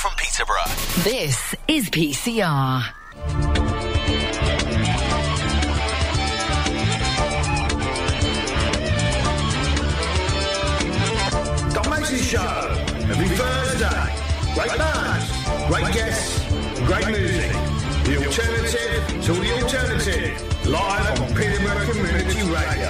from Peterborough. This is PCR. Doc Mason Show. Every Thursday. Great bands, great guests, great music. The alternative to the alternative. Live on Peterborough Community Radio.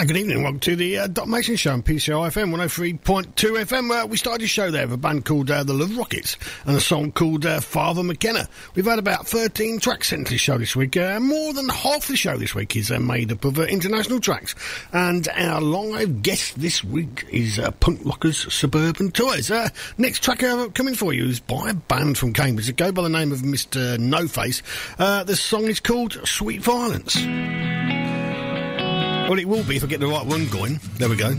Ah, good evening. Welcome to the uh, Doc Mason Show on PCR FM 103.2 FM. Uh, we started the show there with a band called uh, the Love Rockets and a song called uh, Father McKenna. We've had about 13 tracks sent to the show this week. Uh, more than half the show this week is uh, made up of international tracks. And our live guest this week is Punk Rockers Suburban Toys. Next track coming for you is by a band from Cambridge. It go by the name of Mr. No Face. The song is called Sweet Violence. Well, it will be if I get the right one going. There we go.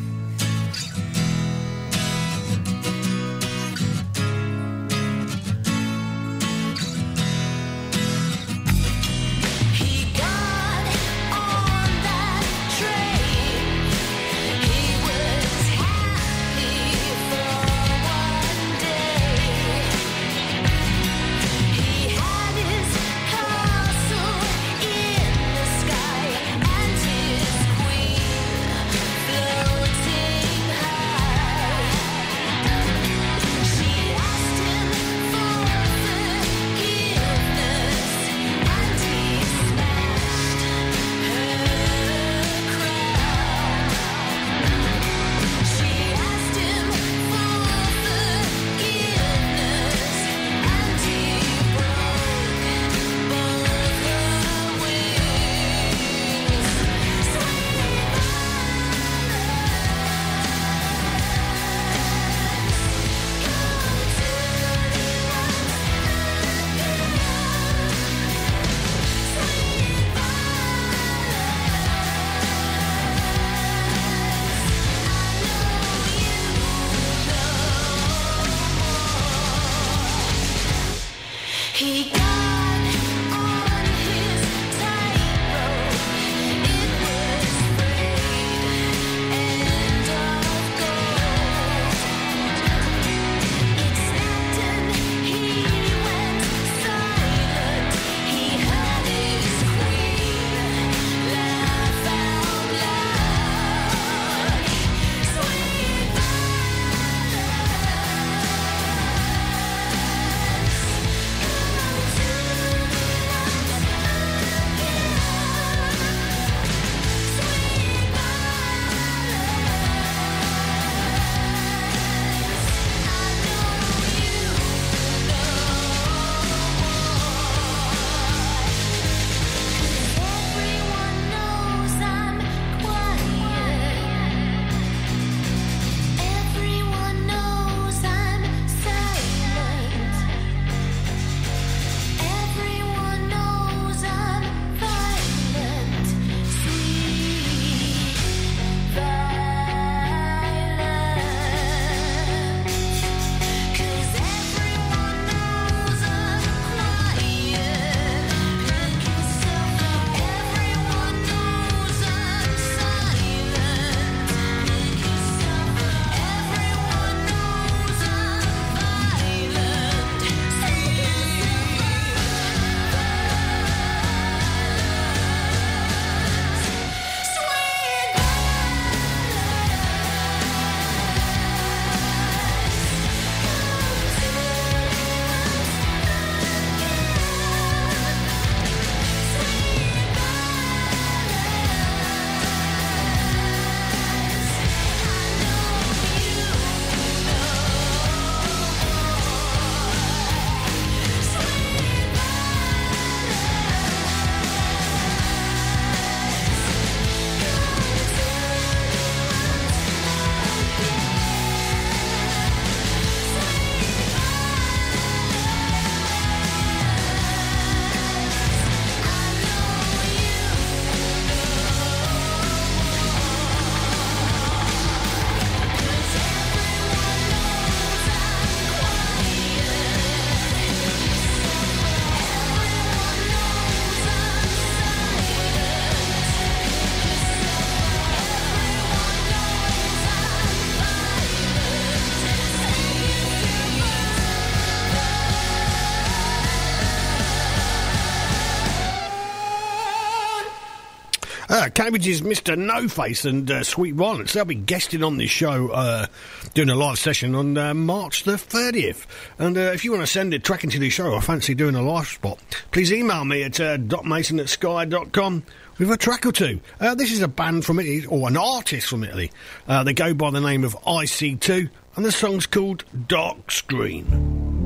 Cambridge's Mr. No Face and uh, Sweet Violence. They'll be guesting on this show, uh, doing a live session on uh, March the 30th. And uh, if you want to send a track into the show or fancy doing a live spot, please email me at uh, docmason at sky.com with a track or two. Uh, this is a band from Italy, or an artist from Italy. Uh, they go by the name of IC2, and the song's called Dark Screen.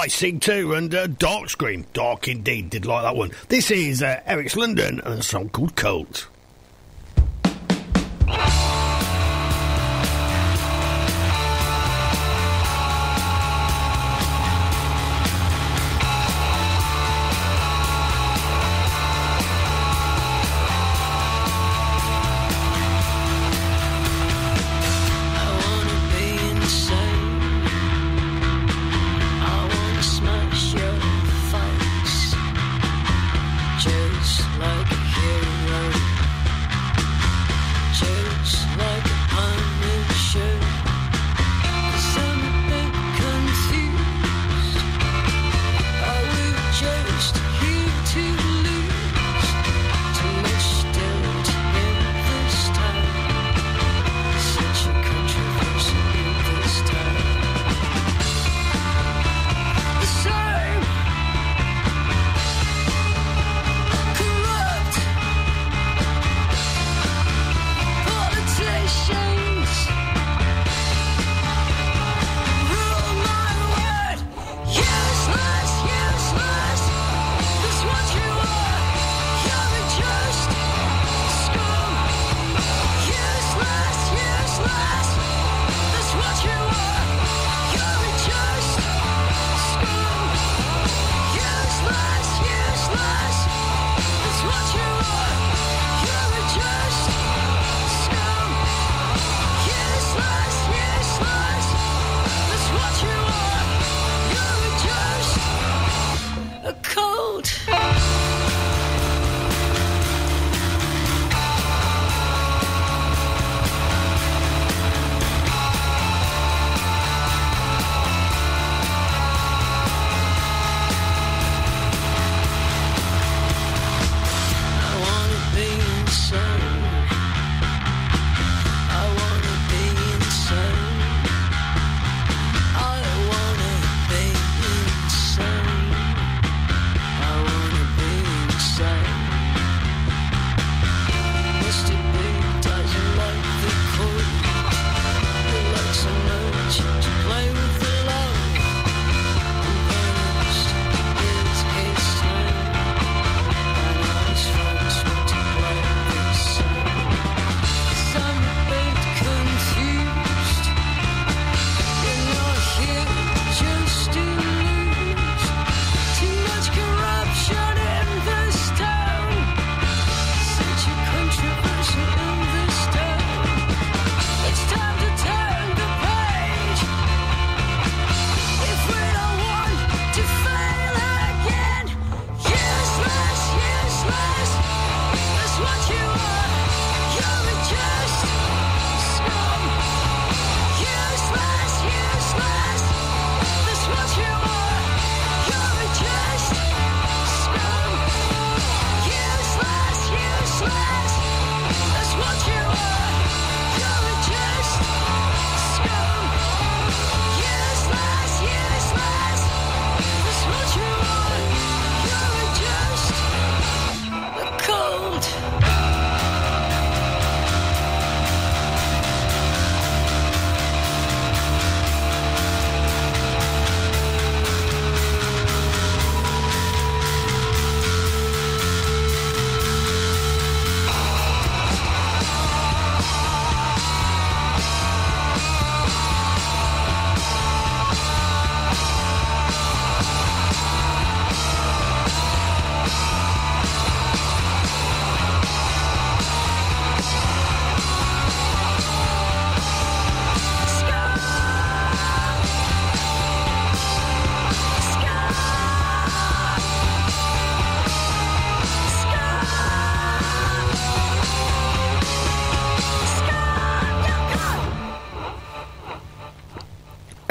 IC2 and uh, Dark Scream. Dark indeed, did like that one. This is uh, Eryx London and a song called Cold.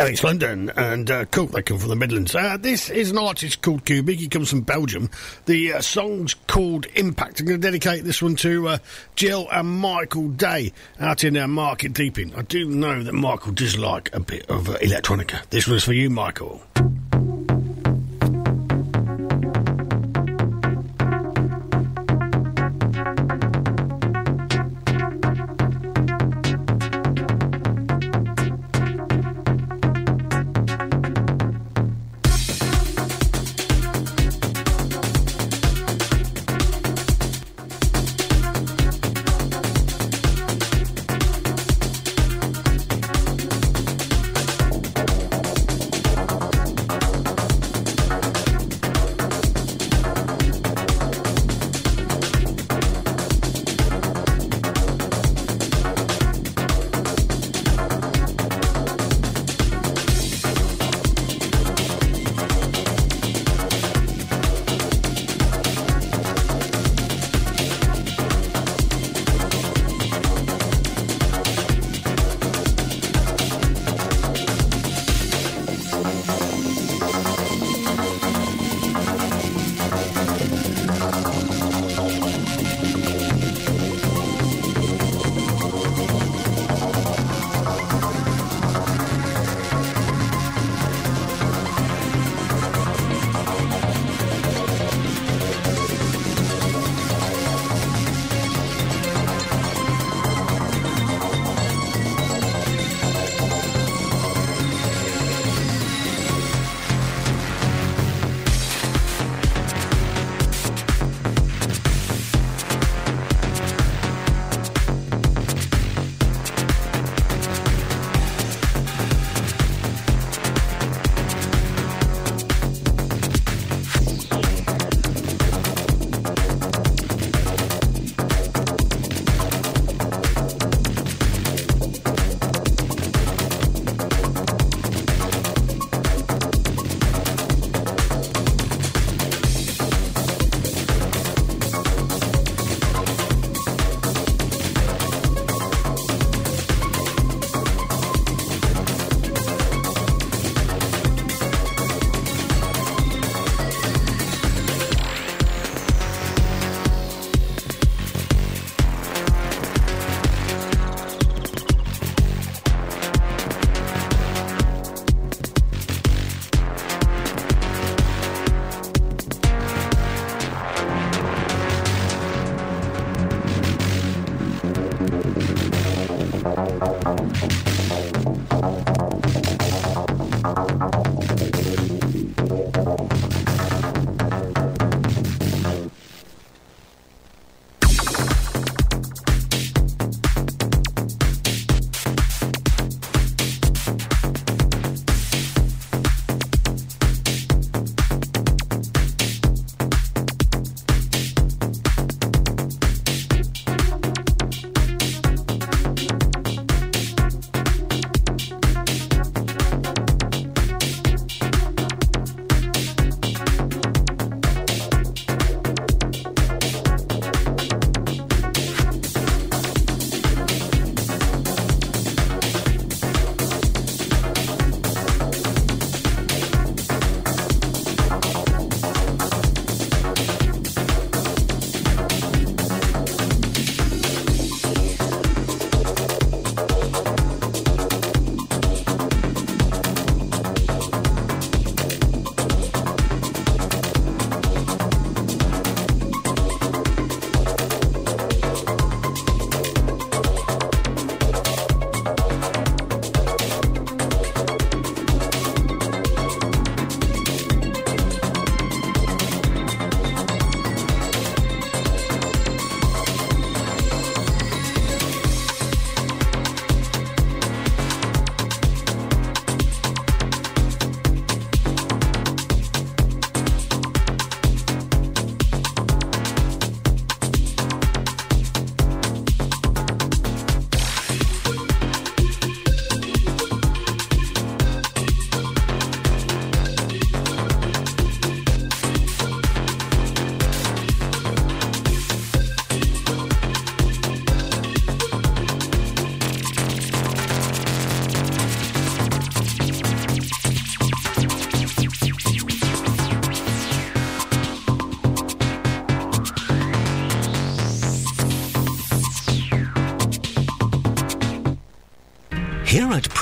Eryx London and uh, Cook. They come from the Midlands. Uh, this is an artist called Cubic. He comes from Belgium. The uh, song's called Impact. I'm going to dedicate this one to uh, Jill and Michael Day out in uh, Market Deeping. I do know that Michael does like a bit of uh, electronica. This one's for you, Michael.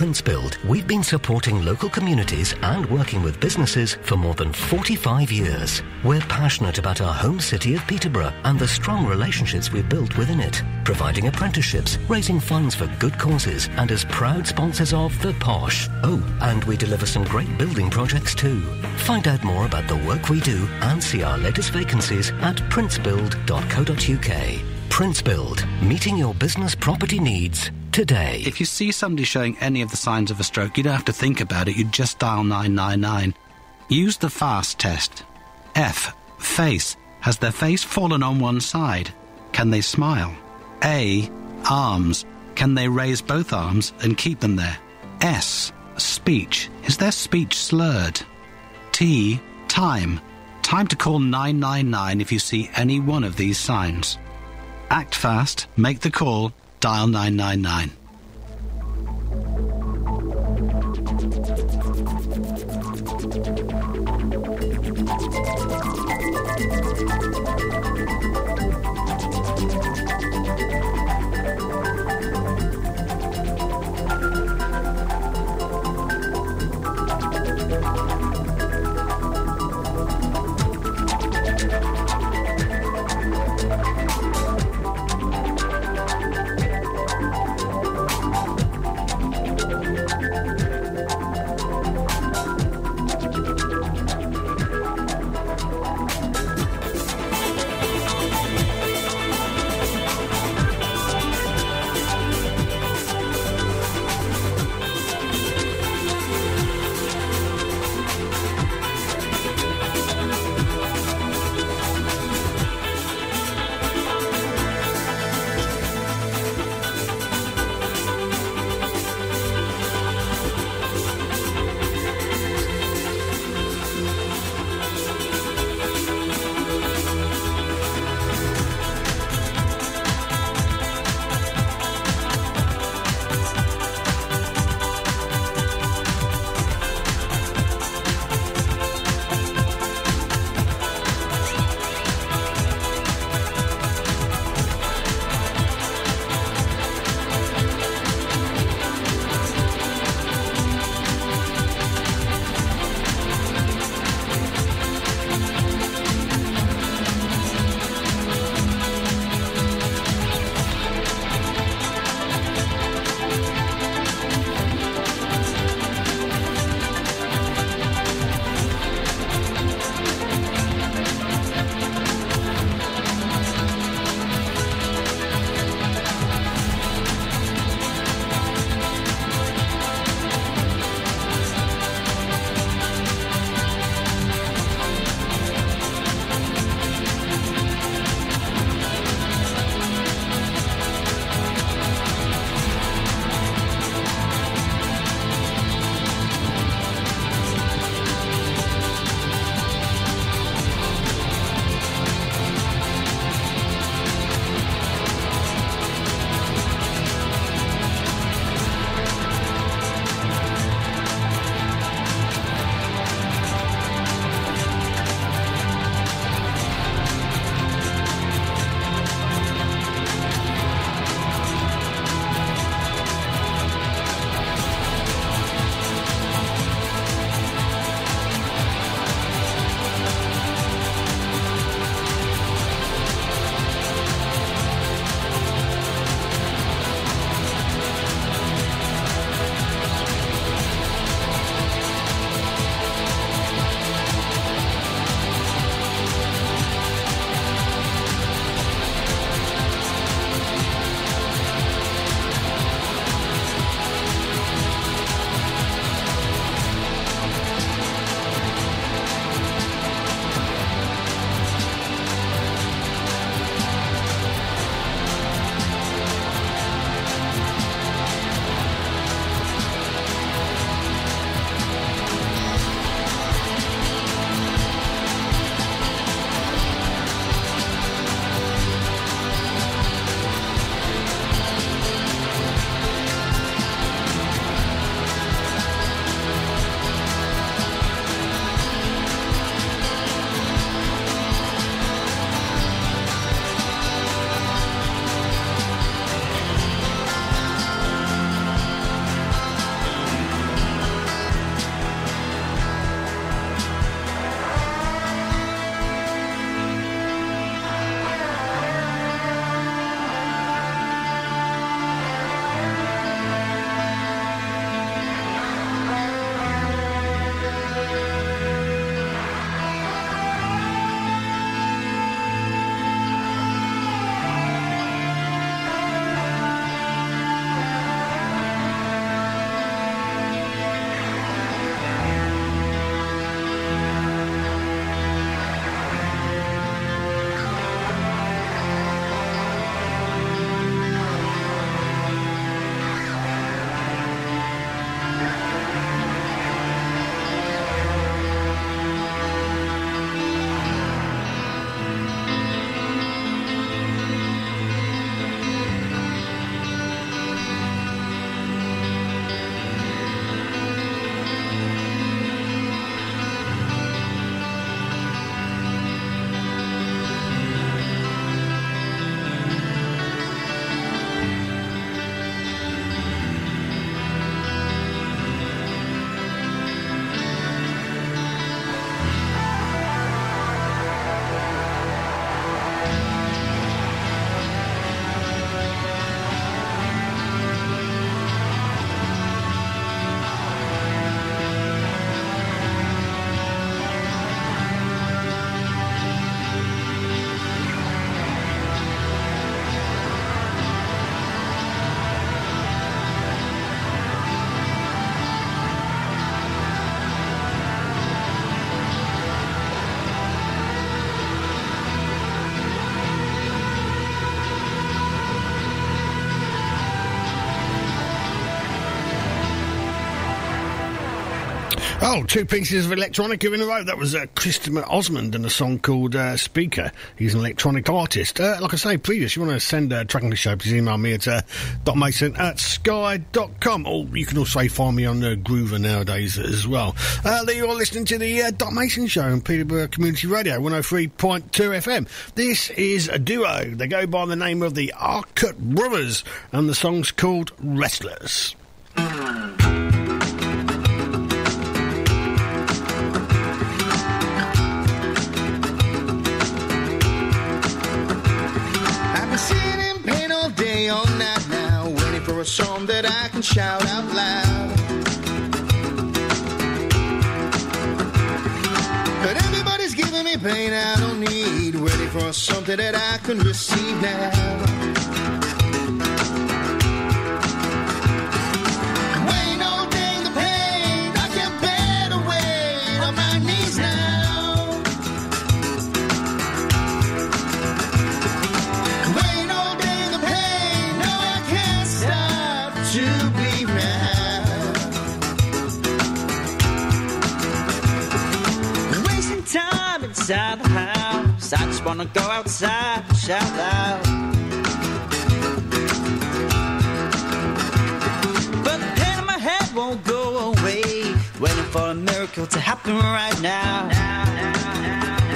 Build, we've been supporting local communities and working with businesses for more than 45 years. We're passionate about our home city of Peterborough and the strong relationships we've built within it, providing apprenticeships, raising funds for good causes, and as proud sponsors of The Posh. Oh, and we deliver some great building projects too. Find out more about the work we do and see our latest vacancies at princebuild.co.uk. Prince Build, meeting your business property needs today. If you see somebody showing any of the signs of a stroke, you don't have to think about it, you just dial 999. Use the FAST test. F. Face. Has their face fallen on one side? Can they smile? A. Arms. Can they raise both arms and keep them there? S. Speech. Is their speech slurred? T. Time. Time to call 999 if you see any one of these signs. Act fast, make the call, dial 999. Oh, two pieces of electronica in a row. That was uh, Christopher Ozmond and a song called uh, Speaker. He's an electronic artist. Uh, like I say, previous, you want to send a track on the show, please email me at uh, docmason at sky.com. Or you can also find me on uh, Groover nowadays as well. Uh, you're listening to the uh, Doc Mason Show on Peterborough Community Radio, 103.2 FM. This is a duo. They go by the name of the Arkut Brothers, and the song's called Restless. All night now, waiting for a song that I can shout out loud. But everybody's giving me pain I don't need, waiting for something that I can receive now. House, I just wanna go outside and shout out. But the pain in my head won't go away, waiting for a miracle to happen right now. Waiting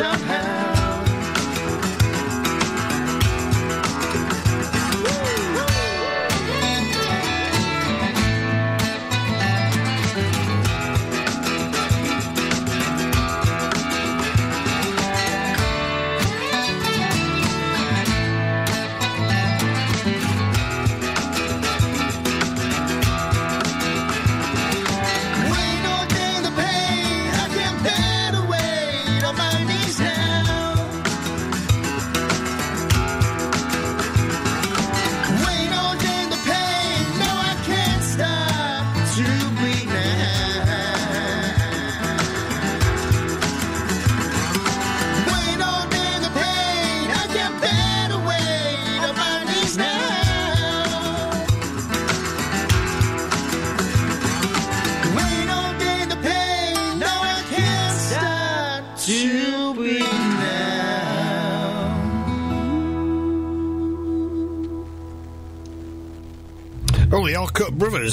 somehow.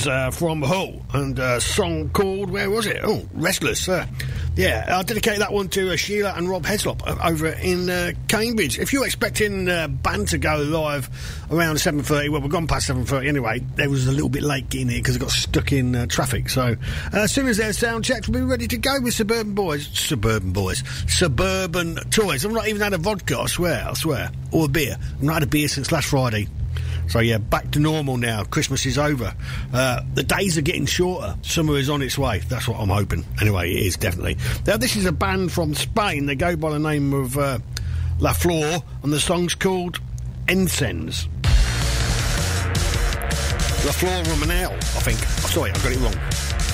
Uh, from Hull, and a song called, where was it? Oh, Restless. Uh, yeah, I'll dedicate that one to uh, Sheila and Rob Heslop uh, over in uh, Cambridge. If you're expecting uh, band to go live around 7.30, well, we've gone past 7.30 anyway, they was a little bit late getting here because it got stuck in uh, traffic. So uh, as soon as their sound checked, we'll be ready to go with Suburban Boys. Suburban Boys. Suburban Toys. I've not even had a vodka, I swear, I swear. Or a beer. I've not had a beer since last Friday. So yeah, back to normal now. Christmas is over. Uh, the days are getting shorter. Summer is on its way. That's what I'm hoping. Anyway, it is definitely. Now this is a band from Spain. They go by the name of uh, La Flor, and the song's called Ensigns. La Flor Romanel, I think. Oh, sorry, I got it wrong.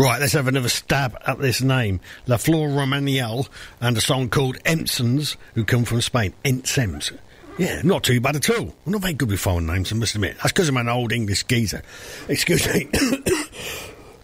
Right, let's have another stab at this name. La Flor Romaniel and a song called Empsons, who come from Spain. Ensems. Yeah, not too bad at all. I'm not very good with foreign names, I must admit. That's because I'm an old English geezer. Excuse me.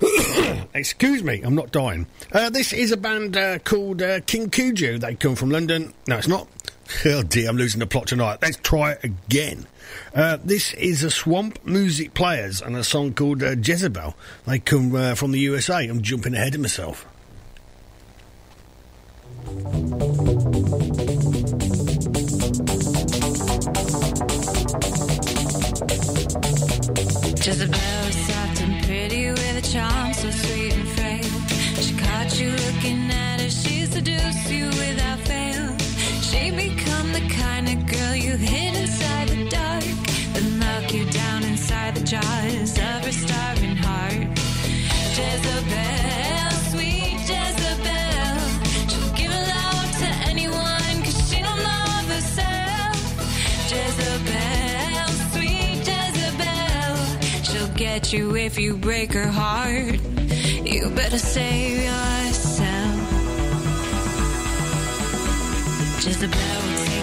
Excuse me, I'm not dying. Uh, this is a band uh, called uh, King Cujo. They come from London. No, it's not. Oh dear, I'm losing the plot tonight. Let's try it again. Uh, this is a Swamp Music Players and a song called uh, Jezebel. They come uh, from the USA. I'm jumping ahead of myself. Jezebel jaws of her starving heart. Jezebel, sweet Jezebel, she'll give love to anyone 'cause she don't love herself. Jezebel, sweet Jezebel, she'll get you if you break her heart. You better save yourself. Jezebel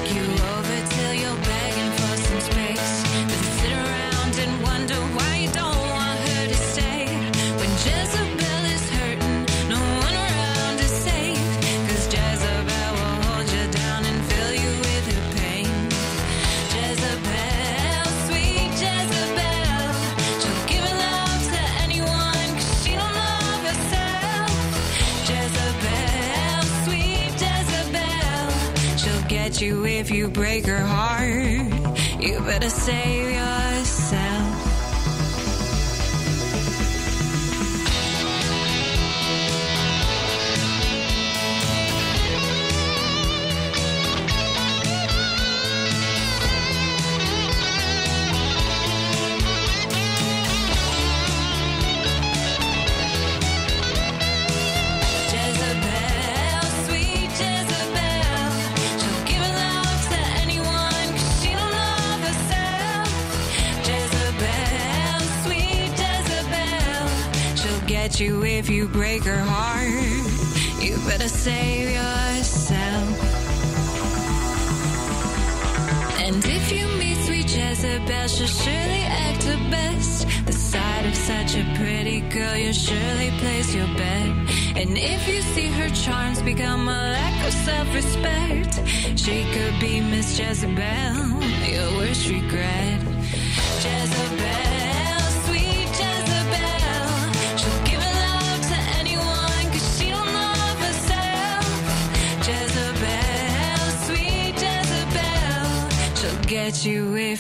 You better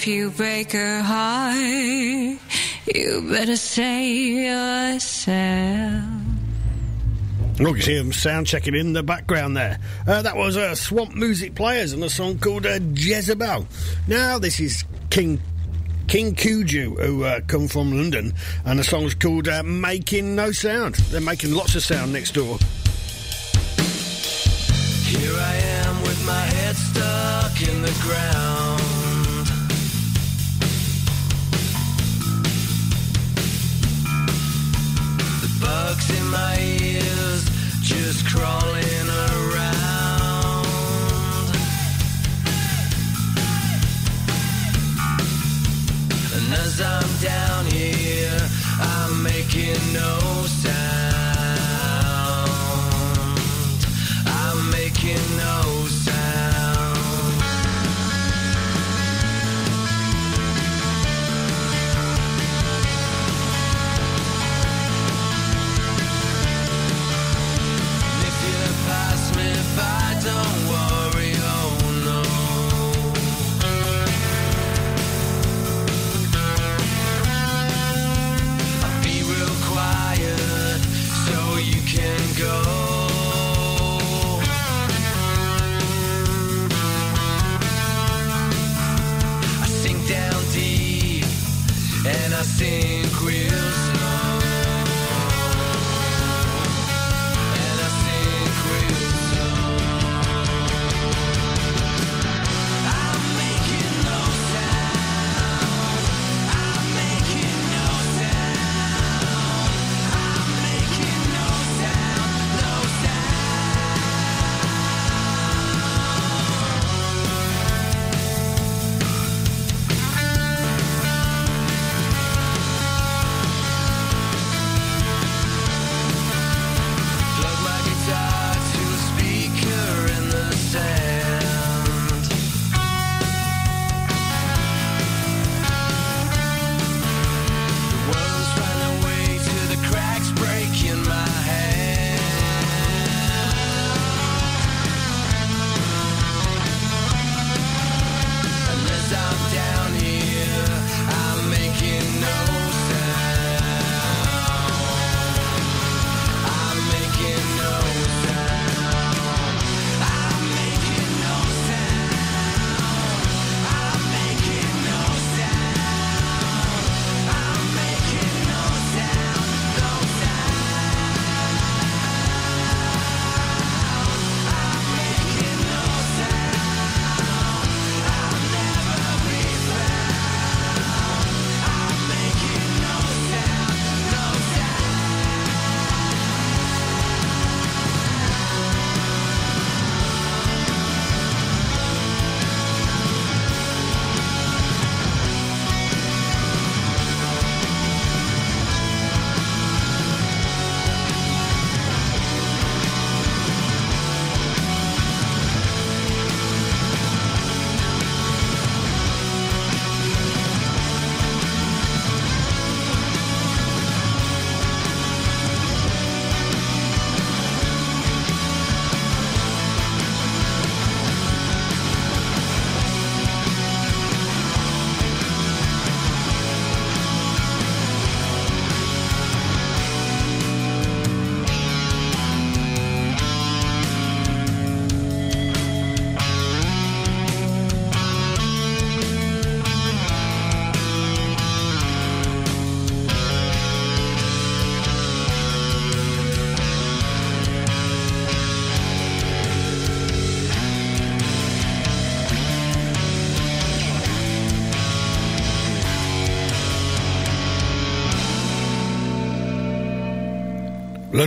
if you break her heart. You better save yourself. Look, you see them sound checking in the background there. Uh, that was uh, Swamp Music Players and a song called uh, Jezebel. Now, this is King King Cujo, who uh, come from London, and the song's called uh, Making No Sound. They're making lots of sound next door. Here I am with my head stuck in the ground. My ears just crawling around. And as I'm down here, I'm making no sound. And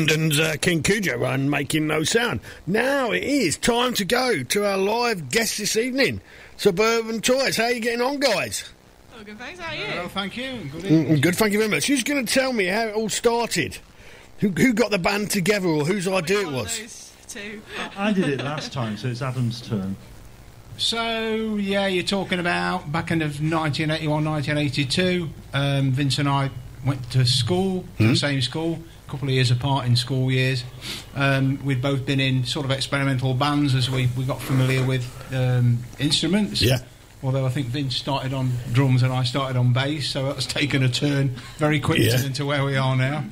London's uh, King Cujo run making no sound. Now it is time to go to our live guest this evening, Suburban Toys. How are you getting on, guys? Oh, good, thanks. How are you? Well, thank you. Good Mm, good, thank you very much. Who's going to tell me how it all started? Who, who got the band together, or whose idea it was? Those two. I did it last time, so it's Adam's turn. So, yeah, you're talking about back end of 1981, 1982. Um, Vince and I went to school, to Hmm? the same school, a couple of years apart in school years. Um, we'd both been in sort of experimental bands as we, we got familiar with um, instruments. Yeah. Although I think Vince started on drums and I started on bass, so that's taken a turn very quickly Yeah. into where we are now.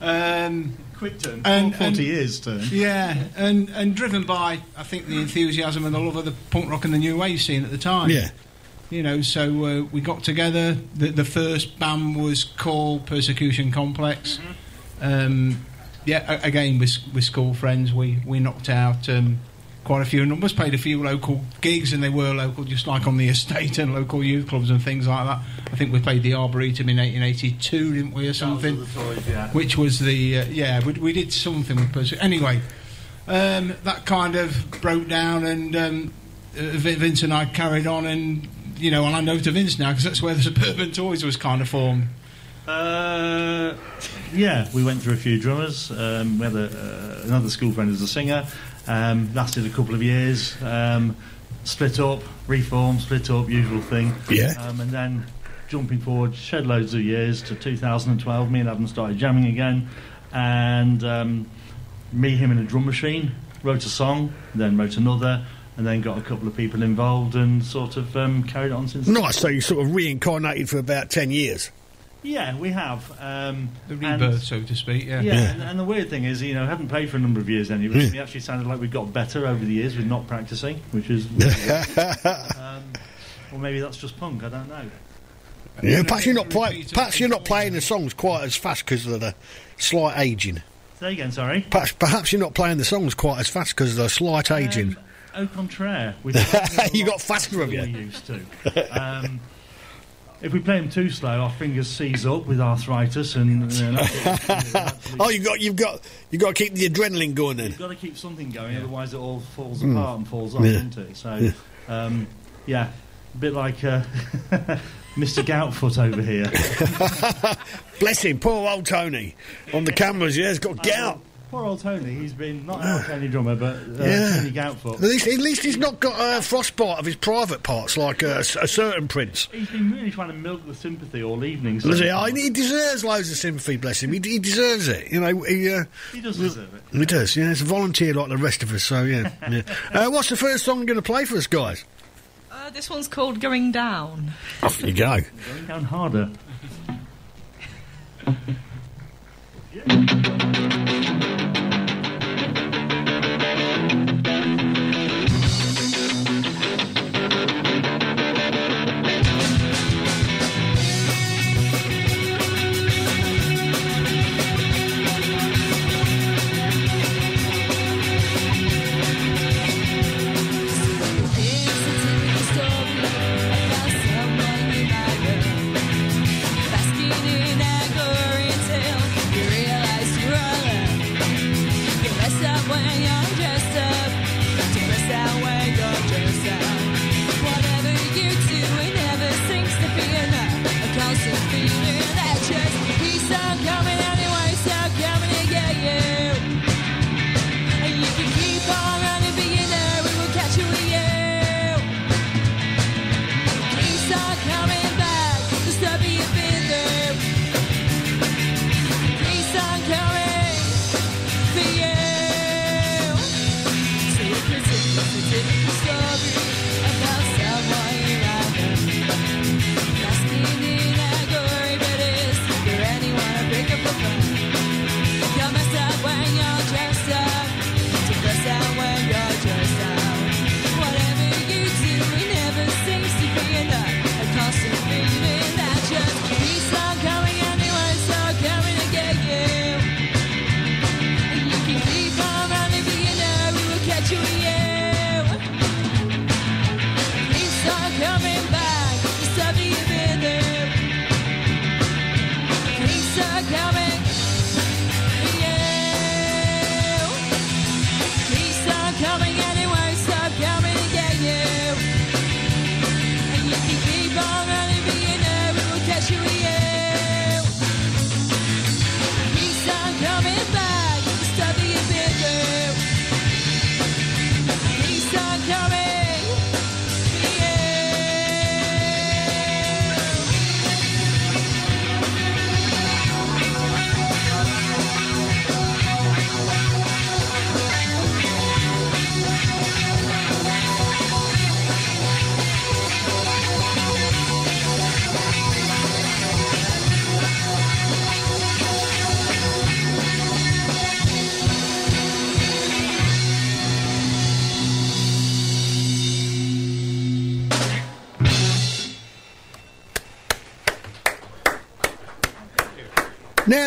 Um, Quick turn. And- 40 and- years turn. yeah, and, and driven by, I think, the enthusiasm and the love of the punk rock and the new wave scene at the time. Yeah. You know, so uh, we got together. The, the first band was called Persecution Complex. Um, yeah, again, with, with school friends, we, we knocked out um, quite a few numbers, played a few local gigs, and they were local, just like on the estate and local youth clubs and things like that. I think we played the Arboretum in 1882, didn't we, or something? which was the uh, yeah we, we did something with Percy anyway um, that kind of broke down and um, uh, Vince and I carried on and you know and hand over to Vince now because that's where the Suburban Toys was kind of formed Uh, yeah, we went through a few drummers. Um, we had a, uh, another school friend as a singer. Um, lasted a couple of years. Um, split up, reformed, split up, usual thing. Yeah. Um, and then jumping forward, shed loads of years to 2012. Me and Adam started jamming again, and um, me, him, and a drum machine wrote a song, then wrote another. And then got a couple of people involved and sort of um, carried on since. Nice, so you sort of reincarnated for about 10 years. Yeah, we have. Um, the and- rebirth so to speak yeah, Yeah, And, and the weird thing is, you know, haven't played for a number of years anyway, It was, Mm. we actually sounded like we got better over the years with not practicing, which is. um, or maybe that's just punk. I don't know. Yeah, perhaps you're not playing. Perhaps you're not playing the songs quite as fast because of the slight aging. Say again, sorry. Perhaps, perhaps you're not playing the songs quite as fast because of the slight aging. Au contraire, we You got faster, have you? We used to. Um, if we play them too slow, our fingers seize up with arthritis, and you know, oh, you got you've got, you got to keep the adrenaline going then. You've got to keep something going, otherwise it all falls Mm. apart and falls off, Yeah. doesn't it? So, Yeah. um, yeah, a bit like uh, Mr. Goutfoot over here. Bless him, poor old Tony on the cameras. Yeah, he's got gout. Poor old Tony, he's been not our Tony drummer, but uh, Yeah. Tony Goutfoot. At least, at least he's not got uh, frostbite of his private parts like uh, a certain prince. He's been really trying to milk the sympathy all evening. so- he? Oh, he deserves loads of sympathy, bless him. He, he deserves it. You know, he, uh, He does deserve it. he does. Yeah, he's a volunteer like the rest of us. So yeah. yeah. Uh, what's the first song you're going to play for us, guys? Uh, this one's called Going Down. Off you go. Going down harder. Coming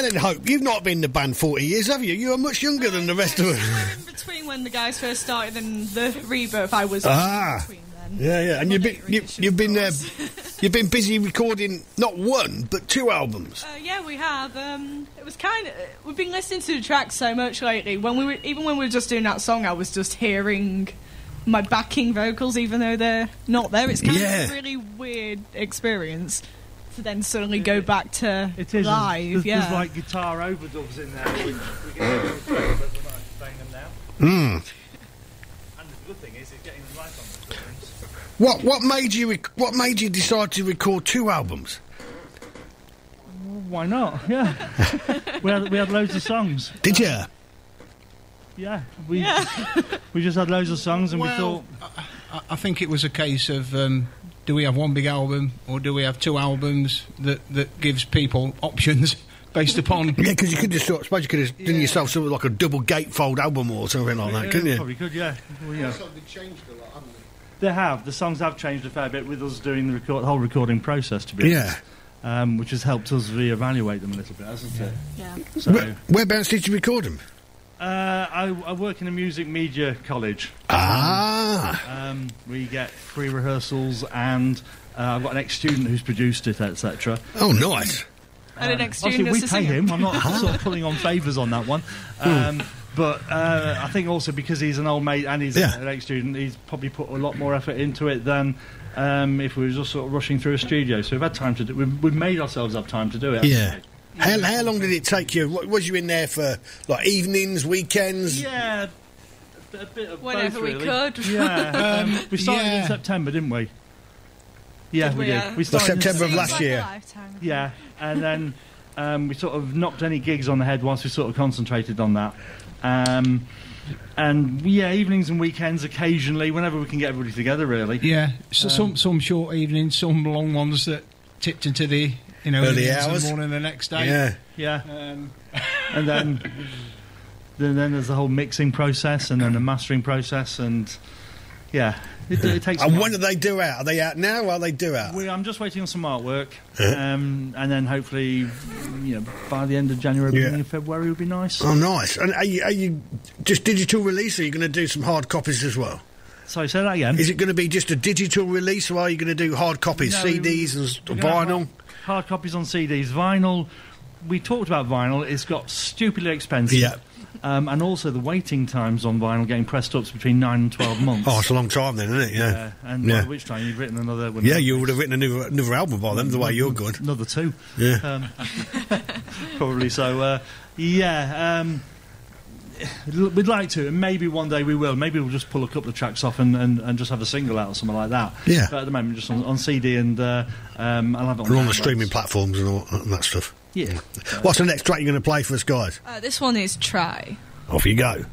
then, Hope, you've not been in the band 40 years, have you? You are much younger than the rest of us. Between when the guys first started and the rebirth, I was Ah. between then. Yeah, yeah, and you've been you, you've been uh, you've been busy recording not one but two albums. Uh, yeah, we have. Um, it was kind of. We've been listening to the tracks so much lately. When we were, even when we were just doing that song, I was just hearing my backing vocals, even though they're not there. It's kind Yeah. of a really weird experience to then suddenly go back to It is. live. There's, yeah. there's like guitar overdubs in there. Which we can playing them now. Hmm. And the good thing is, it's getting them right on the strings. What what made you rec- what made you decide to record two albums? Why not? Yeah. we had we had loads of songs. Did you? Yeah. We we just had loads of songs, and we thought. I, I think it was a case of um, do we have one big album or do we have two albums that, that gives people options based upon. Yeah, because you could just sort. I suppose you could have done yourself sort of like a double gatefold album or something like that, couldn't you? Probably could, yeah. Well, yeah. They've changed a lot, haven't They have. The songs have changed a fair bit with us doing the record, whole recording process, to be Yeah. honest. Um, which has helped us re-evaluate them a little bit, hasn't it? Yeah. So, Where, whereabouts did you record them? Uh, I, I work in a music media college. Ah. Um, we get free rehearsals, and uh, I've got an ex-student who's produced it, etc. Oh, nice. And an Um, ex-student we pay him. I'm not sort of pulling on favours on that one. Um, but uh, I think also because he's an old mate and he's Yeah. an ex-student, he's probably put a lot more effort into it than um, if we were just sort of rushing through a studio. So we've had time to do. We've, we've made ourselves have time to do it. haven't Yeah. How, how long did it take you? What, was you in there for like evenings, weekends? Yeah. A, a bit of Whenever both, we really. could. Yeah. Um, we started in. September, didn't we? Yeah, Did we, we, did. uh, We started in September of last like year. lifetime. Yeah, and then um, we sort of knocked any gigs on the head whilst we sort of concentrated on that. Um, and yeah, evenings and weekends occasionally, whenever we can get everybody together, really. Yeah, so Um, some some short evenings, some long ones that tipped into the you know Early into the hours. morning the next day. Yeah. Yeah, Um, and then then, then there's the whole mixing process and then the mastering process, and yeah, it, it takes. And when do they do out? Are they out now or are they do out? we, I'm just waiting on some artwork, um, and then hopefully, you know, by the end of January, Yeah. beginning of February would be nice. Oh, nice. And are you, are you just digital release or are you going to do some hard copies as well? Sorry, say that again. Is it going to be just a digital release or are you going to do hard copies, No, CDs and s- have vinyl? Hard, copies on CDs. Vinyl, we talked about vinyl. It's got stupidly expensive. Yeah. Um, and also the waiting times on vinyl getting pressed up is between nine and twelve months. Oh, it's a long time then, isn't it? Yeah. Uh, and Yeah. by which time you've written another. One. Yeah, you would have written a new, another album by then, the way you're good. Another two. Yeah. Um, probably so. Uh, yeah. Um, we'd like to, and maybe one day we will. Maybe we'll just pull a couple of tracks off and, and, and just have a single out or something like that. Yeah. But at the moment, just on, on CD and uh, um, I'll have it on, And on the streaming platforms and all and that stuff. Yeah. What's the next track you're going to play for us, guys? Uh, this one is Try. Off you go.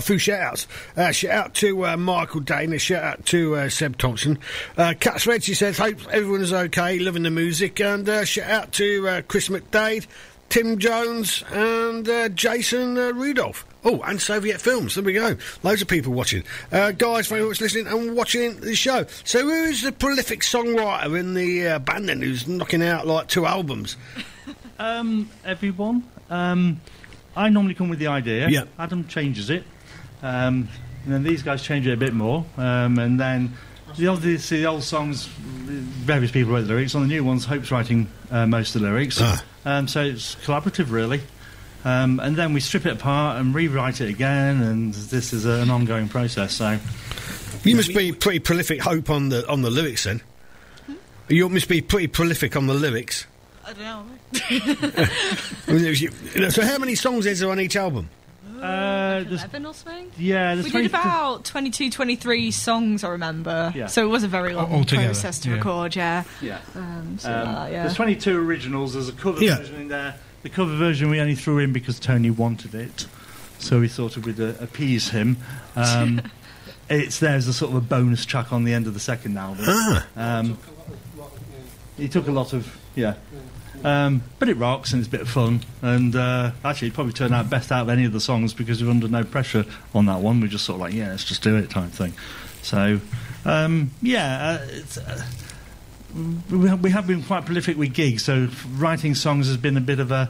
A few shout outs. Uh, shout out to uh, Michael Dane, a shout out to uh, Seb Thompson. Uh, Cats Red, she says, hope everyone's okay, loving the music. And uh, shout out to uh, Chris McDade, Tim Jones, and uh, Jason uh, Rudolph. Oh, and Soviet Films. There we go. Loads of people watching. Uh, guys, very much listening and watching the show. So, who is the prolific songwriter in the uh, band then who's knocking out like two albums? Um, everyone. Um, I normally come with the idea. Yeah. Adam changes it. Um, and then these guys change it a bit more. Um, and then the obviously the old songs, various people wrote the lyrics. On the new ones, Hope's writing uh, most of the lyrics. Ah. Um, so it's collaborative, really. Um, and then we strip it apart and rewrite it again, and this is a, an ongoing process. So You must be pretty prolific, Hope, on the on the lyrics then. You must be pretty prolific on the lyrics. I don't know. I mean, you- so, how many songs is there on each album? Uh, there's, 11 or something? yeah, We 20 did about 22, 23 songs, I remember. Yeah. So it was a very long Altogether, process to yeah. record, yeah. Yeah. Um, so, Um, uh, yeah. There's 22 originals. There's a cover Yeah. version in there. The cover version we only threw in because Tony wanted it, so we thought it would uh, appease him. Um, it's there as a sort of a bonus track on the end of the second album. Ah. Um, he took a lot of yeah. Um, but it rocks and it's a bit of fun. And uh, actually, it probably turned out best out of any of the songs because we're under no pressure on that one. We're just sort of like, yeah, let's just do it type thing. So, um, yeah, uh, it's, uh, we have, we have been quite prolific with gigs, so writing songs has been a bit of a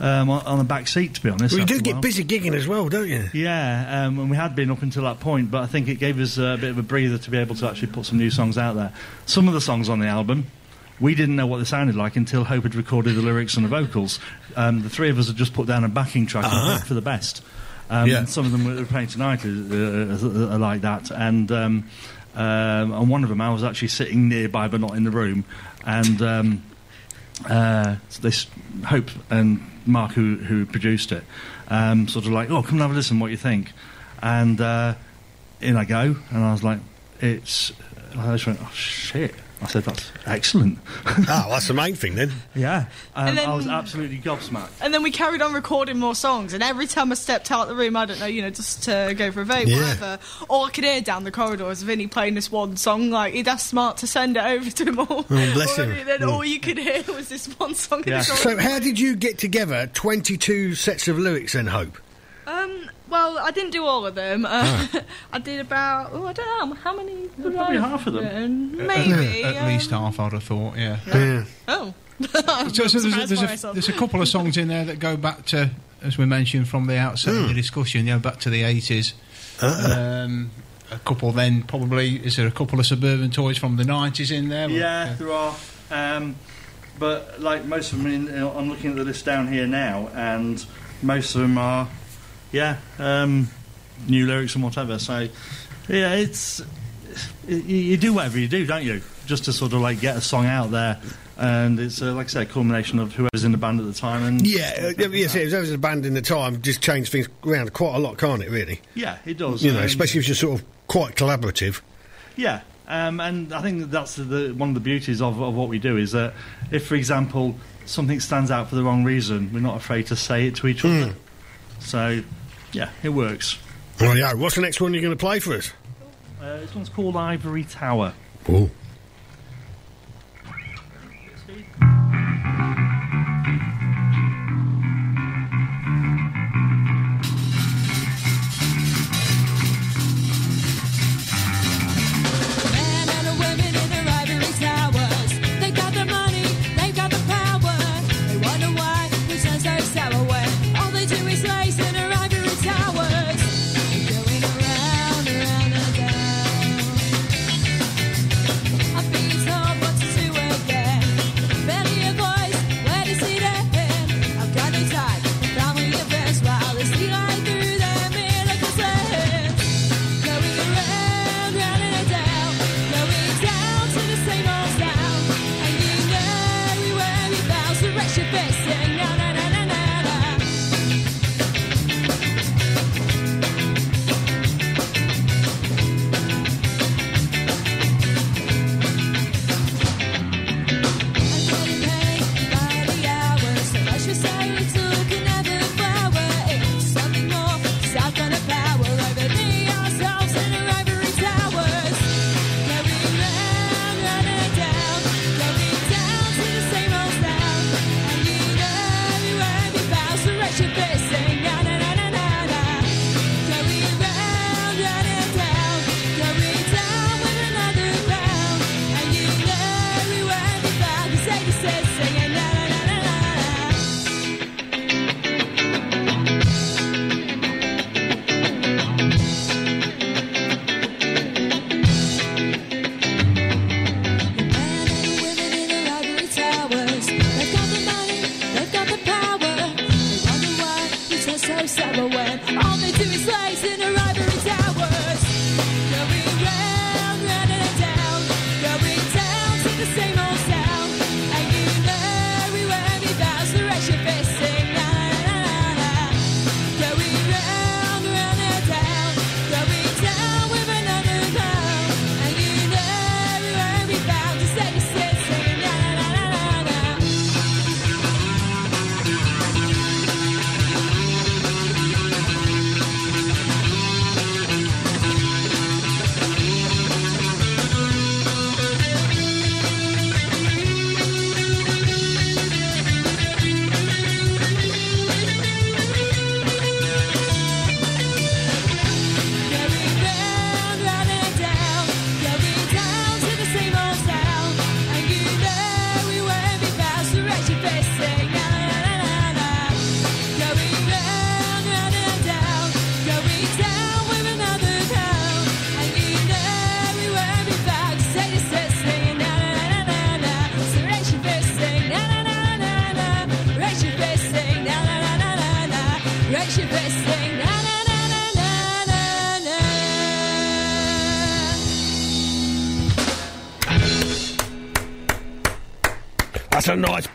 um, on on the back seat, to be honest. Well, you do get busy gigging as well, don't you? Yeah, um, and we had been up until that point, but I think it gave us a bit of a breather to be able to actually put some new songs out there. Some of the songs on the album, we didn't know what they sounded like until Hope had recorded the lyrics and the vocals. Um, the three of us had just put down a backing track and hoped for the best. Um, Yeah. Some of them we're playing tonight are, are, are like that, and um, um, and one of them I was actually sitting nearby but not in the room, and. Um, uh, this Hope and Mark, who who produced it, um, sort of like, oh, come and have a listen, what you think, and uh, in I go, and I was like, it's, I just went, oh shit, I said that's excellent. oh, that's the main thing then. Yeah, um, And then- I was absolutely gobsmacked. And then we carried on recording more songs, and every time I stepped out of the room, I don't know, you know, just to go for a vape, Yeah. whatever, all I could hear down the corridor was Vinny playing this one song. Like, he'd asked Mark to send it over to him all. Oh, bless him. already, Then all you could hear was this one song. and it's all- So, how did you get together 22 sets of lyrics then, Hope? Um, well, I didn't do all of them. Uh, I did about, oh, I don't know, how many? would probably half of them. Maybe. At um, least half, I'd have thought, yeah. Yeah. Oh. So, so there's, a, there's, a, there's a couple of songs in there that go back to, as we mentioned from the outset Hmm. of the discussion, you know, back to the 80s. Ah. Um, a couple then, probably, is there a couple of suburban toys from the 90s in there? Yeah, there are. Um, but like most of them, in, I'm looking at the list down here now, and most of them are, yeah, um, new lyrics and whatever. So, yeah, it's you, you do whatever you do, don't you? Just to sort of like get a song out there, and it's uh, like I say, a culmination of whoever's in the band at the time. And Yeah, uh, yes, it was always a band in the time, just changed things around quite a lot, can't it, really? yeah, it does. You know, Um, especially if you're sort of quite collaborative. Yeah, um, and I think that's the, one of the beauties of, of what we do is that if, for example, something stands out for the wrong reason, we're not afraid to say it to each other. So, yeah, it works. Oh, yeah. What's the next one you're going to play for us? Uh, this one's called Ivory Tower. Oh. Men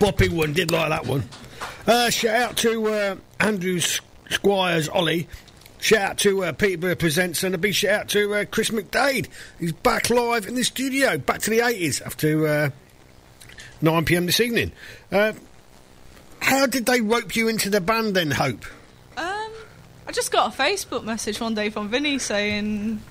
boppy one. Did like that one. Uh, shout out to uh, Andrew Squires Ollie. Shout out to uh, Peterborough Presents and a big shout out to uh, Chris McDade. He's back live in the studio, back to the 80s after uh, 9 pm this evening. Uh, how did they rope you into the band then, Hope? Um, I just got a Facebook message one day from Vinny saying,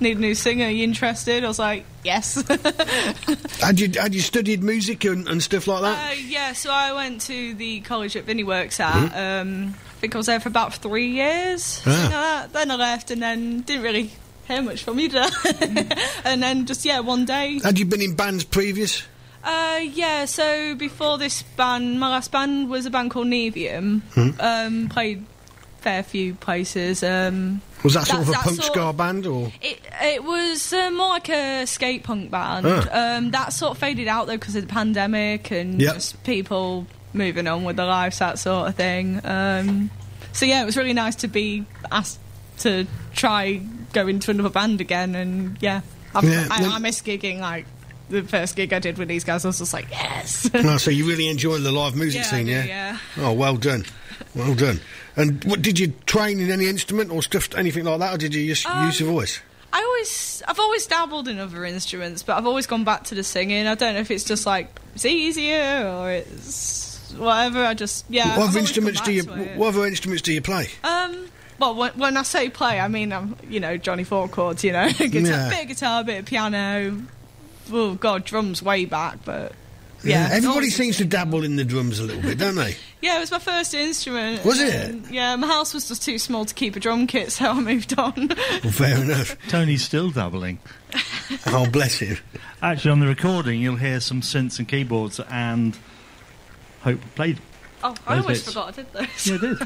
"Need a new singer? Are you interested?" I was like, "Yes." Had you had you studied music and, and stuff like that? Uh, yeah, so I went to the college that Vinny works at. Mhm. Um, I think I was there for about three years. Ah. like that. Then I left and then didn't really hear much from you, did and then just, yeah, one day. Had you been in bands previous? Uh, yeah, so before this band, my last band was a band called Nevium. Hmm. Um, played fair few places. Um, Was that sort of a punk ska band or? It, it was uh, more like a skate punk band. Um, that sort of faded out though because of the pandemic and Yep. just people moving on with their lives, that sort of thing. Um, so yeah, it was really nice to be asked to try go into another band again, and yeah, Yeah, I, well- I miss gigging. Like the first gig I did with these guys, I was just like, yes. no, so you really enjoy the live music Yeah, scene, do, yeah? yeah. Oh, well done, well done. And what did you train in any instrument or stuff, anything like that, or did you just Um, use your voice? I always, I've always dabbled in other instruments, but I've always gone back to the singing. I don't know if it's just like it's easier or it's whatever. I just yeah. what I've other instruments do you? back to it. What other instruments do you play? Um. Well, when, when I say play, I mean I'm, you know, Johnny Four chords. You know, guitar, Yeah. bit of guitar, a bit of piano. Oh God, drums way back, but yeah. everybody always- seems to dabble in the drums a little bit, don't they? Yeah, it was my first instrument. Was and then- Yeah, my house was just too small to keep a drum kit, so I moved on. Well, fair enough. Tony's still dabbling. Oh, bless him. Actually, on the recording, you'll hear some synths and keyboards, and Hope played. oh, I almost bits. forgot I did those. Yeah, I did.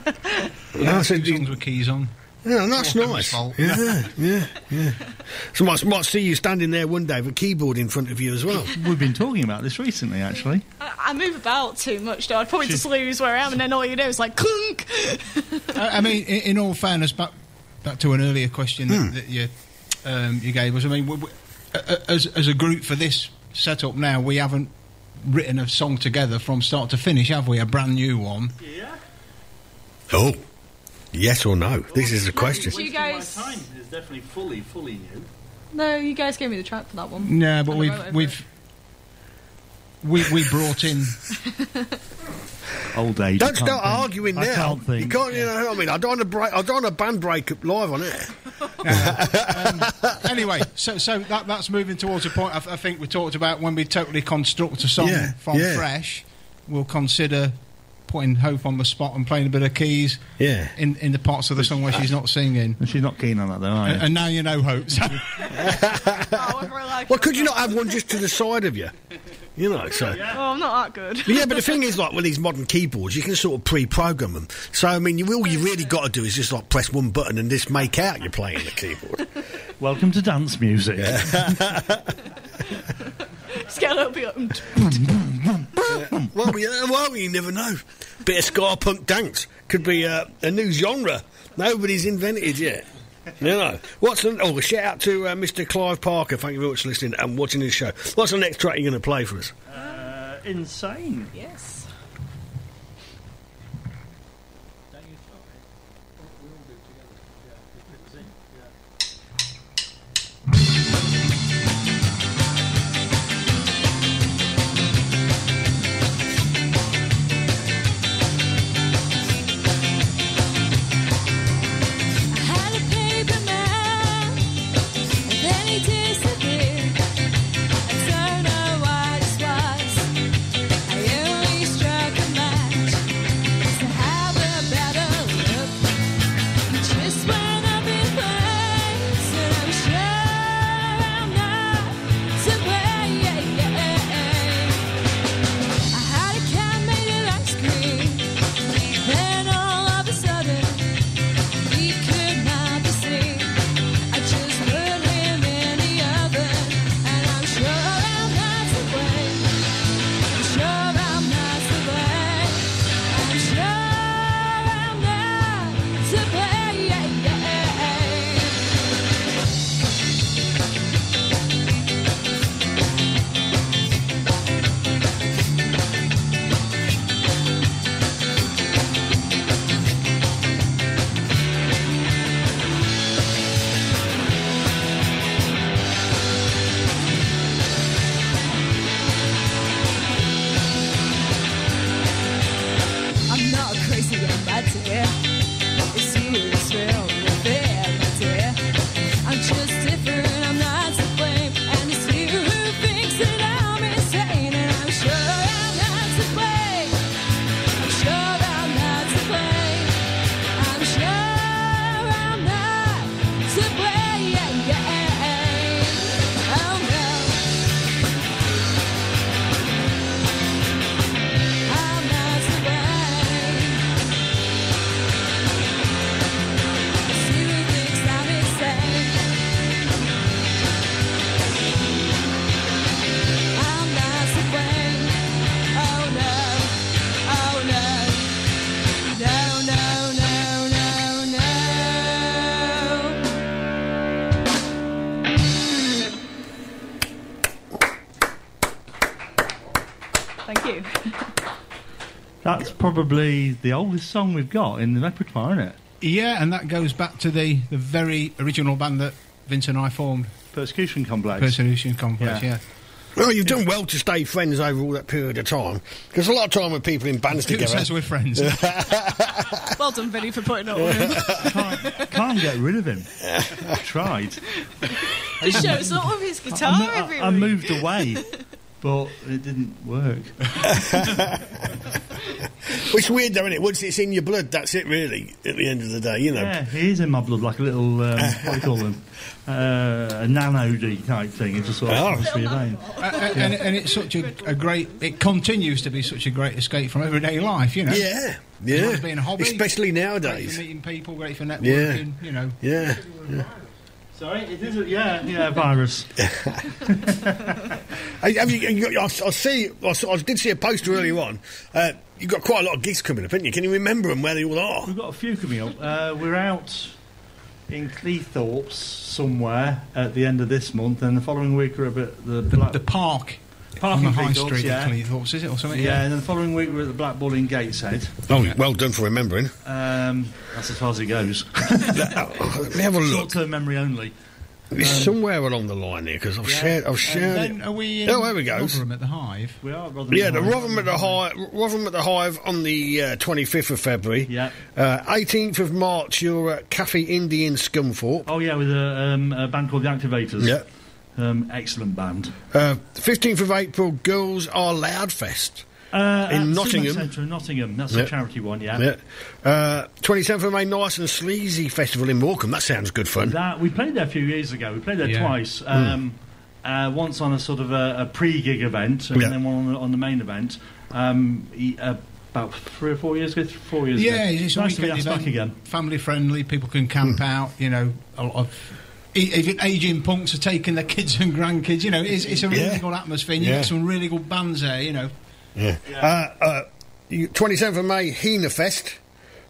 Yeah, Ah, so two you- songs with keys on. Yeah, that's Walker's nice. Yeah, yeah, yeah. So might, might see you standing there one day with a keyboard in front of you as well. We've been talking about this recently, actually. I, I move about too much, though. I'd probably just lose where I am, and then all you do is like clunk. I, I mean, in, in all fairness, back back to an earlier question Hmm. that, that you um, you gave us. I mean, we, we, a- a- as as a group for this setup now, we haven't written a song together from start to finish, have we? A brand new one. Yeah. Oh, yes or no? This is the question. You guys, time is definitely fully, fully new. no, you guys gave me the track for that one. No, but And I we've wrote over we've we we brought in. Old age. Don't start think. arguing I now. can't think. You can't, you know. What I mean, I don't want to break. I don't want a band break up live on it. Um, anyway, so so that that's moving towards a point. I, th- I think we talked about when we totally construct a song Yeah, from yeah. fresh. We'll consider putting Hope on the spot and playing a bit of keys. Yeah. In in the parts of the song where she's not singing. And she's not keen on that though, are you? And, and now you know Hope. so- Well, could you not have one just to the side of you? You know, so. Oh, I'm not that good. yeah, but the thing is, like with these modern keyboards, you can sort of pre-program them. So, I mean, you, all you really got to do is just like press one button and just make out you're playing the keyboard. Welcome to dance music. Just get a little bit. Um, well, yeah, well, you never know. Bit of ska punk dance could be uh, a new genre nobody's invented yet. You know, what's the, oh, shout out to uh, Mr. Clive Parker. Thank you very much for listening and watching this show. What's the next track you're going to play for us? Uh, insane. Yes. Probably the oldest song we've got in the repertoire, isn't it? yeah, and that goes back to the, the very original band that Vince and I formed. Persecution Complex. Persecution Complex, Yeah. yeah. Well, you've done well to stay friends over all that period of time. Because a lot of time with people in bands Who together. says we're friends? Well done, Vinny, for putting up with him. can't, can't get rid of him. Tried. Just shows up with his guitar I, mo- I- I moved away, but it didn't work. It's weird though, isn't it? Once it's in your blood, that's it really, at the end of the day, you know. Yeah, he is in my blood, like a little, um, what do you call them? Uh, a nano D type thing. It's just sort of Oh. your veins. Uh, uh, and, and it's such a, a great. It continues to be such a great escape from everyday life. You know. Yeah, As well yeah. as being a hobby. Especially Great nowadays. for meeting people. Great for networking. Yeah. networking. You know. Yeah. yeah. Sorry, it is a, yeah, yeah, virus. Hey, Have you, you I, I see. I, I did see a poster earlier on. Uh, you've got quite a lot of gigs coming up, haven't you? Can you remember them where they all are? We've got a few coming up. Uh, we're out in Cleethorpes somewhere at the end of this month, and the following week we're up at the The, Black the park Park on the high street yeah. at Cleethorpes, is it or something? Yeah, and then the following week we're at the Black Bull in Gateshead. Oh, well done for remembering. Um, that's as far as it goes. Let me have a look. Short-term memory only. It's somewhere along the line here because I've Yeah. shared. I've And shared then it. are we in Oh, there we go. Rotherham at the Hive? We are rather Yeah, the Rotherham at the Hive, Rotherham at the Hive on the uh, 25th of February. Yeah. Uh, 18th of March, you're at Cafe Indie in Scunthorpe. Oh yeah, with a, um, a band called the Activators. Yeah. Um, excellent band. Uh, 15th of April, Girls Are Loud Fest. Uh, in Nottingham. Centre in Nottingham. That's Yeah. a charity one, yeah. Yeah. Uh, 27th of May, Nice and Sleazy Festival in Morecambe. That sounds good fun. That we played there a few years ago. We played there Yeah. twice. Mm. Um, uh, once on a sort of a, a pre-gig event, and Yeah. then one on the, on the main event. Um, he- uh, about three or four years ago. Four years Yeah, ago. it's nice to be weekend asked back again. family friendly. People can camp out. You know, a lot of e- even aging punks are taking their kids and grandkids. You know, it's, it's a really Yeah. good atmosphere. and You Yeah. get some really good bands there. You know, Yeah. Uh, uh, 27th of May, Hena Fest.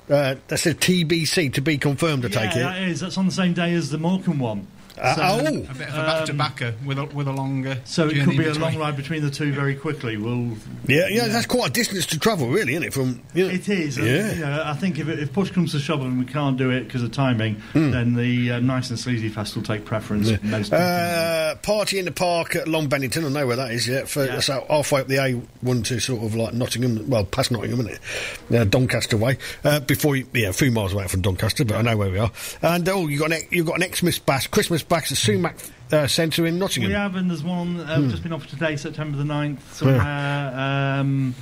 Uh, that says TBC to be confirmed. I Yeah, take it. Yeah, that is. That's on the same day as the Morecambe one. Uh, oh. a bit of a back to backer with a with a longer. So it journey could be a long ride between the two very quickly. We'll. Yeah, yeah, that's quite a distance to travel, really, isn't it? From you know, It is. and, Yeah. you know, I think if, it- if push comes to shove and we can't do it because of timing, then the uh, nice and sleazy fest will take preference. Yeah. Most Uh, party in the park at Long Bennington. I know where that is. Yeah, for, Yeah. so halfway up the A1 to sort of like Nottingham. Well, past Nottingham, isn't it? Uh, Doncaster way. Uh, before you, yeah, a few miles away from Doncaster, but I know where we are. And oh, you got an you got an Xmas bash, Christmas bash to Sumac uh, Centre in Nottingham. We have, and there's one uh, Hmm. just been offered today, September the 9th, somewhere um,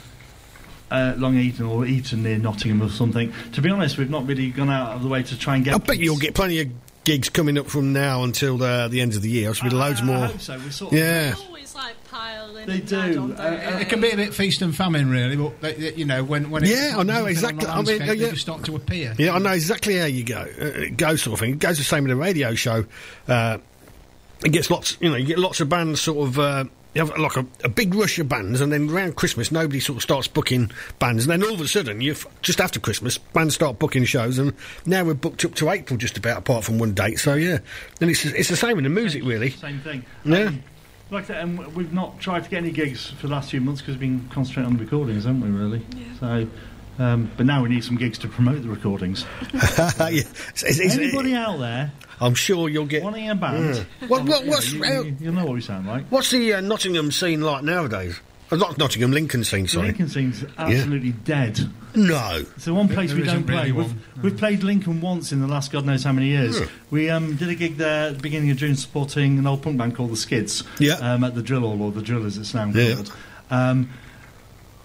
uh, Long Eaton or Eaton near Nottingham or something. To be honest, we've not really gone out of the way to try and get. I bet you'll get plenty of gigs coming up from now until the, the end of the year. There'll be loads I more. hope so. We sort of- yeah. always like piling. They and do. on, Uh, don't It can be a bit feast and famine, really. But they, they- you know, when when Yeah, it, I know, when the exactly. I mean, landscape, uh, they yeah. just start to appear. Yeah, I know exactly how you go. Uh, it goes sort of thing. It goes the same with a radio show. Uh, it gets lots, you know, you get lots of bands sort of. Uh, you have like a, a big rush of bands, and then around Christmas, nobody sort of starts booking bands, and then all of a sudden, you just after Christmas, bands start booking shows, and now we're booked up to April, just about, apart from one date. So yeah, and it's it's the same in the music, really. Same thing. Yeah. Um, like that, and we've not tried to get any gigs for the last few months because we've been concentrating on the recordings, haven't we? Really. So, um, but now we need some gigs to promote the recordings. yeah. It's- it's- it's- Anybody out there I'm sure you'll get. wanting a band? Yeah. What, what, You know, what's you, uh, you, you'll know what we sound like. what's the uh, Nottingham scene like nowadays? Not Nottingham, Lincoln scene. The Sorry. Lincoln scene's absolutely dead. No. It's the one place there we don't isn't really play. We've, one. we've played Lincoln once in the last God knows how many years. Yeah. We um, did a gig there at the beginning of June supporting an old punk band called The Skids Yeah. um, at the Drill Hall, or The Drill as it's now Yeah. called. Um,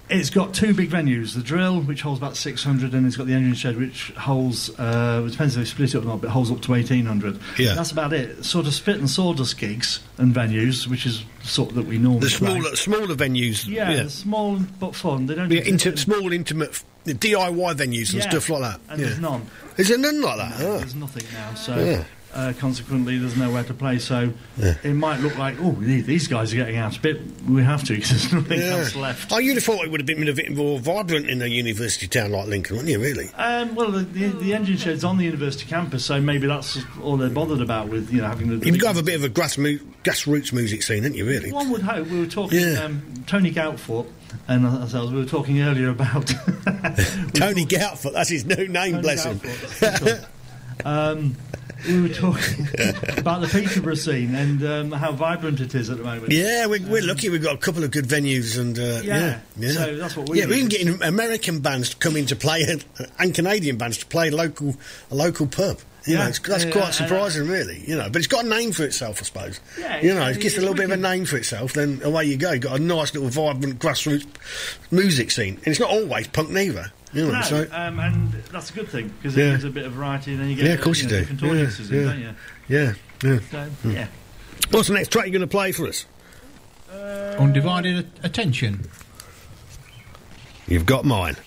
it's got two big venues, the Drill, which holds about 600, and it's got the Engine Shed, which holds, uh, it depends if they split it up or not, but holds up to 1800. Yeah. That's about it. Sort of spit and sawdust gigs and venues, which is sort that we normally The play. smaller, smaller venues. Yeah, they're small but fun. They don't Yeah, inti- in- small, intimate f- DIY venues and Yeah, stuff like that. And yeah. there's none. Is there none like that? Oh. There's nothing now, so Yeah. Uh, consequently, there's nowhere to play. So Yeah. it might look like, oh, these these guys are getting out a bit. We have to because there's nothing Yeah. else left. Oh, you'd have thought it would have been a bit more vibrant in a university town like Lincoln, wouldn't you? Really? Um, well, the, the, the engine shed's on the university campus, so maybe that's all they're bothered about with you know having the. You've got to have a bit of a grass mu- grassroots music scene, haven't you? Really? One would hope. We were talking Yeah. um, Tony Goutfoot and ourselves. We were talking earlier about Tony Goutfoot, that's his new name, Tony bless him. Um, we were talking about the Peterborough scene and um, how vibrant it is at the moment. Yeah, we're, we're lucky. We've got a couple of good venues, and uh, yeah, Yeah, yeah. so that's what we Yeah, we're even getting American bands to come in to play, and Canadian bands to play local a local pub. You Yeah, know, it's, that's yeah, quite yeah, surprising, really. You know, but it's got a name for itself, I suppose. Yeah, you know, it gets a little bit of a name for itself. Then away you go. You've got a nice little vibrant grassroots music scene, and it's not always punk neither. You know, No, so um, and that's a good thing because it gives a bit of variety, and then you get yeah, of course you, know, do. different Yeah, audiences, in, yeah, don't you? yeah, yeah. So, Hmm. yeah. What's the next track you're going to play for us? Undivided a- attention. You've got mine.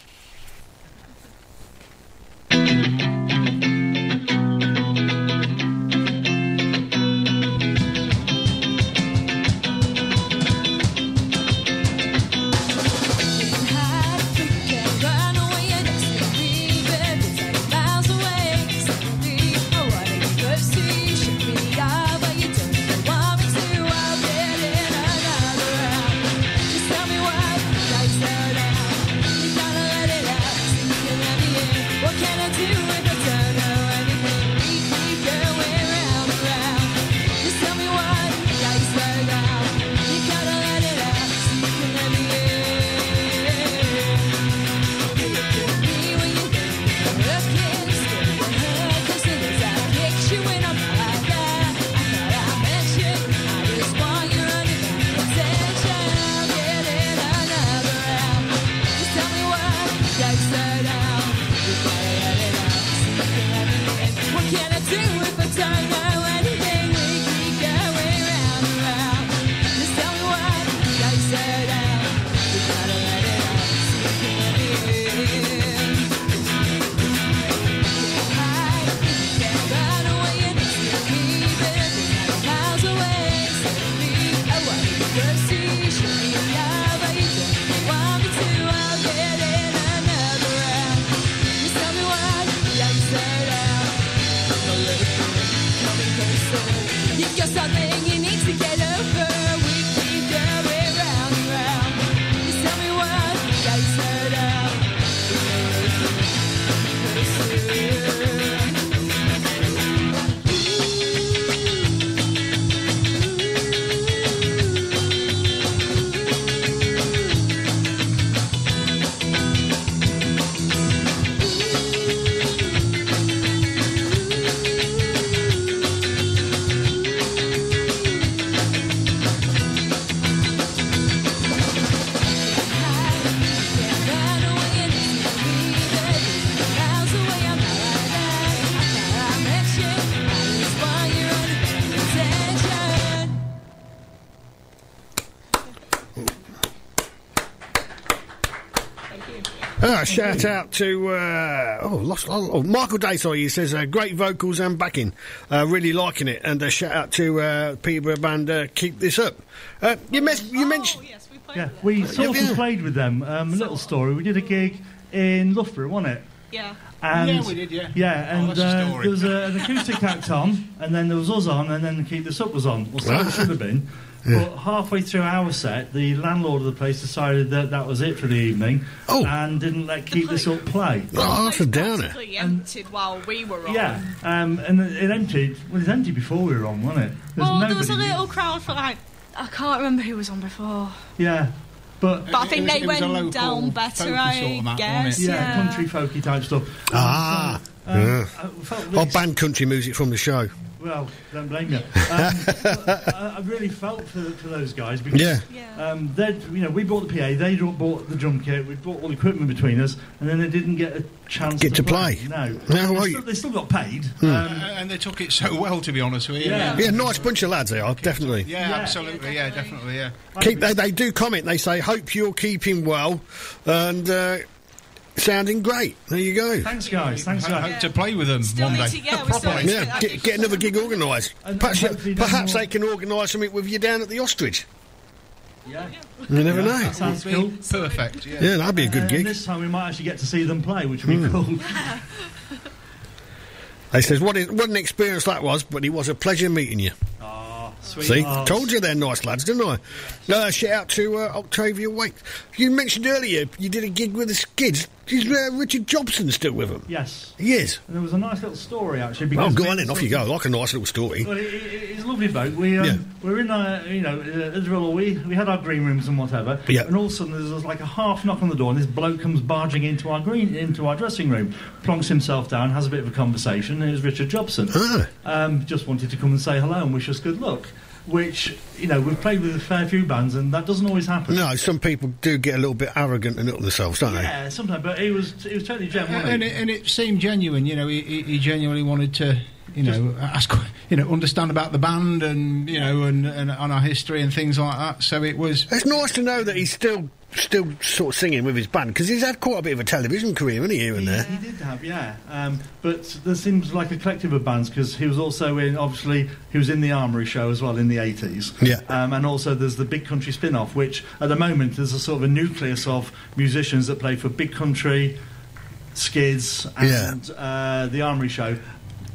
Shout out to uh, oh, lost, oh, oh, Michael Day. Sorry, he says uh, great vocals and backing, uh, really liking it. And uh, shout out to uh, Peterborough band. Uh, keep this up. Uh, you, mes- you mentioned Yeah, we sort Yeah. of played with them. Um, a little story. We did a gig in Loughborough, wasn't it? Yeah. And Yeah, we did, yeah. Yeah, Oh, and that's a uh, there was a, an acoustic act on, and then there was us on, and then Keep This Up was on. Well, so it should have been. Yeah. But halfway through our set, the landlord of the place decided that that was it for the evening, and didn't let Keep This Up play. Oh, that's a downer. It emptied while we were on. Yeah, um, and it it emptied. Well, it was empty before we were on, wasn't it? There's Well, there was a little crowd for like I can't remember who was on before, Yeah, but but I think they went down better. I guess. yeah, country folky type stuff. Ah, Um, yeah. I felt I'll ban country music from the show. Well, don't blame you. Um, I, I really felt for, for those guys because Yeah. um, they you know we bought the PA, they bought the drum kit, we bought all the equipment between us, and then they didn't get a chance Get to play. No, No, they, still, they still got paid. Hmm. Um, and they took it so well, to be honest with you. Yeah. Yeah, nice bunch of lads they are, definitely. Yeah, absolutely. Yeah, definitely. Yeah. Keep, they, they do comment. They say, "Hope you're keeping well and uh, sounding great." There you go. Thanks, guys. Thanks, I guys. hope to play with them Still one need day. to- yeah, we still Yeah, that get, get another gig organised. Perhaps, hopefully perhaps they can organise something with you down at the ostrich. Yeah. You never Yeah, know. That sounds cool. Perfect. Yeah. Yeah, that'd be a good And gig. this time we might actually get to see them play, which would be Hmm. cool. They says, "What, is, what an experience that was, but it was a pleasure meeting you." Oh, sweet. See, Oh, told you they're nice lads, didn't I? Uh, shout out to uh, Octavia Wake. You mentioned earlier you did a gig with the Skids. Is uh, Richard Jobson still with them? Yes. He is. And there was a nice little story actually. Oh, because go we on in, off you go. Like a nice little story. Well, it, it, it's a lovely bloke. We um, Yeah. we're in uh, you know uh, Israel. We we had our green rooms and whatever. Yeah. And all of a sudden there's like a half knock on the door, and this bloke comes barging into our green into our dressing room, plonks himself down, has a bit of a conversation. And it was Richard Jobson. Ah. Um, just wanted to come and say hello and wish us good luck. Which you know we've played with a fair few bands, and that doesn't always happen. No, some people do get a little bit arrogant and up themselves, don't they? Yeah, sometimes, but he was he was totally genuine. wasn't and it, and it seemed genuine. You know, he, he he genuinely wanted to, you know, ask, you know, understand about the band and you know, and, and on our history and things like that. So it was. It's nice to know that he's still still sort of singing with his band because he's had quite a bit of a television career, hasn't he, here and there? He did have, yeah. Um, but there seems like a collective of bands because he was also in, obviously, he was in the Armoury Show as well in the 80s. Yeah. Um, and also there's the Big Country spin off, which at the moment there's a sort of a nucleus of musicians that play for Big Country, Skids, and uh, the Armoury Show.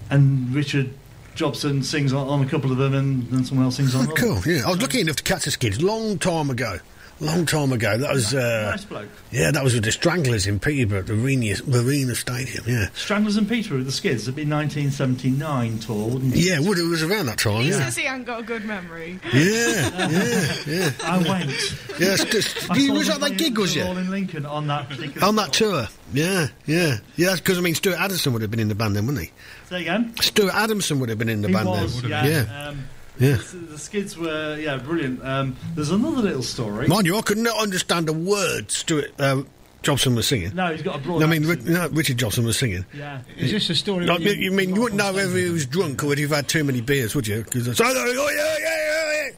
And Richard Jobson sings on, on a couple of them, and, and someone else sings on Oh, cool. Yeah, I was lucky enough to catch the Skids long time ago. Long time ago. That was. Uh, Nice bloke. Yeah, that was with the Stranglers in Peterborough at the Arena, Marina Stadium. Yeah. Stranglers and Peterborough, the Skids. It'd be 1979 tour, wouldn't it? Yeah, would it was around that time. He Yeah. says he ain't got a good memory. Yeah, yeah, yeah. I went. Yeah, it's just, I you, was them that that gig, was the you? Rolling Lincoln on that particular On that tour? Yeah, yeah. Yeah, because, I mean, Stuart Adamson would have been in the band then, wouldn't he? Say again. Stuart Adamson would have been in the He band was, then. yeah. yeah. Um, Yeah. The, the skids were, yeah, brilliant. Um, there's another little story. Mind you, I could not understand a word Stuart uh, Jobson was singing. No, he's got a broad I mean, Ri- accent. no, Richard Jobson was singing. Yeah. Is this a story? Like, you, you mean you wouldn't know whether he was drunk or whether you've had too many beers, would you? Because it's, oh, oh, yeah, yeah, yeah, yeah.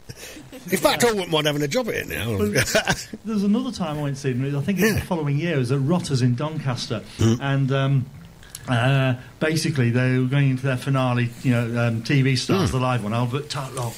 In fact, I wouldn't mind having a job at it now. There's another time I went to see them. I think it's the following year. It was at Rotters in Doncaster, Mm. and um, uh, basically they were going into their finale. You know, um, TV stars, Mm. the live one, Albert Tatlock.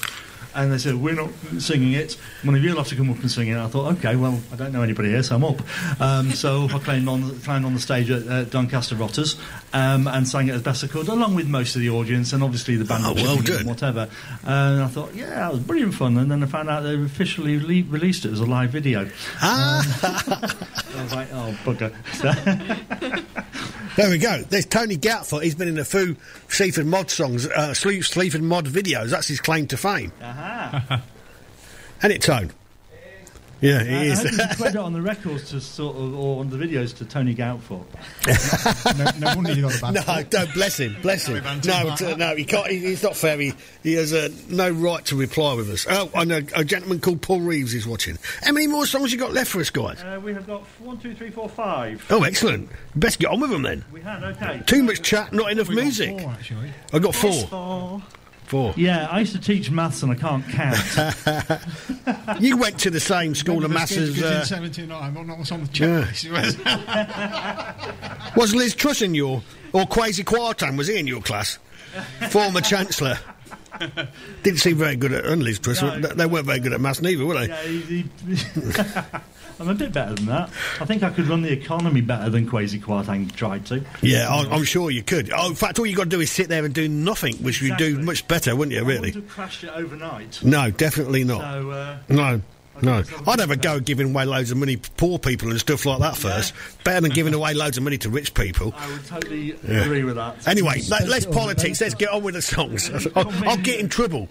And they said, We're not singing it. One of you will have to come up and sing it. I thought, OK, well, I don't know anybody here, so I'm up. Um, so I climbed on, climbed on the stage at uh, Doncaster Rotters um, and sang it as best I could, along with most of the audience and obviously the band Oh, well chipping in done. and whatever. And I thought, yeah, that was brilliant fun. And then I found out they officially le- released it as a live video. Ah. I was like, oh, bugger. There we go. There's Tony Gatfoot. He's been in a few Sleaford Mod songs, uh, Sleaford Mod videos. That's his claim to fame. Aha. And it, Tone? Yeah, he I, it I is. hope a credit on the records to sort of, or on the videos to Tony Goutford. no, no you got bad. No, don't bless him. Bless him. No, t- no, he can't. He, he's not fair. He, he has uh, no right to reply with us. Oh, I know a gentleman called Paul Reeves is watching. How many more songs you got left for us, guys? Uh, we have got one, two, three, four, five. Oh, excellent. Best get on with them then. We had, okay. Too much chat, not enough music. Four, actually. I got four. Four. Four. Yeah, I used to teach maths and I can't count. you went to the same school of maths as. in Uh, 79, but not what's on the Yeah. was Liz Truss in your. Or Kwasi Kwarteng, was he in your class? Former Chancellor. Didn't seem very good at. And Liz Truss. No. They weren't very good at maths neither, were they? yeah, he, he- I'm a bit better than that. I think I could run the economy better than Kwasi Kwarteng tried to. Yeah, I, I'm sure you could. Oh, in fact, all you got to do is sit there and do nothing, which you'd do much better, wouldn't you? I Really? wouldn't have crashed it overnight. No, definitely not. So, uh, No. No, I'd have a go at giving away loads of money to poor people and stuff like that first. Better than giving away loads of money to rich people. I would totally Yeah. agree with that. Anyway, let, less politics. Let's get on with the songs. I'll, I'll get in trouble.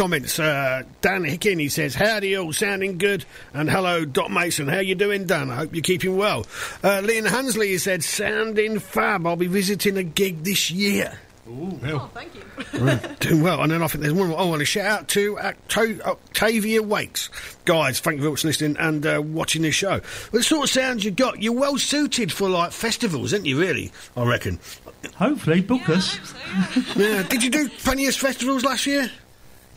Comments. Uh, Dan Hickin, he says, Howdy all, sounding good. And hello, Doc Mason. How you doing, Dan? I hope you're keeping well. Uh, Leon Hansley, he said, sounding fab. I'll be visiting a gig this year. Oh, thank you. Right, doing well. And then I think there's one more. Oh, and a shout out to Octo- Octavia Waits. Guys, thank you very much for listening and uh, watching this show. What sort of sounds you got? You're well suited for like festivals, aren't you, really? I reckon. Hopefully, book us. yeah. Did you do funniest festivals last year?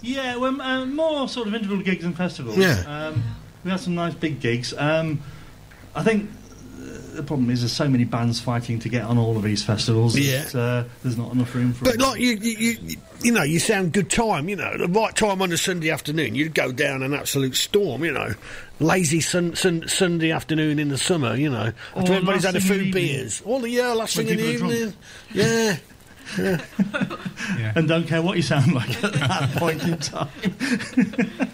Yeah, well, uh, more sort of interval gigs and festivals. Yeah. Um, we had some nice big gigs. Um, I think uh, the problem is there's so many bands fighting to get on all of these festivals. Yeah. that, uh, there's not enough room for. But like you, you, you, you know, you sound good time. You know, the right time on a Sunday afternoon, you'd go down an absolute storm. You know, lazy sun, sun, Sunday afternoon in the summer. You know, after everybody's had a few beers. All the yeah, last When thing in the evening. Yeah. Yeah. and don't care what you sound like at that point in time.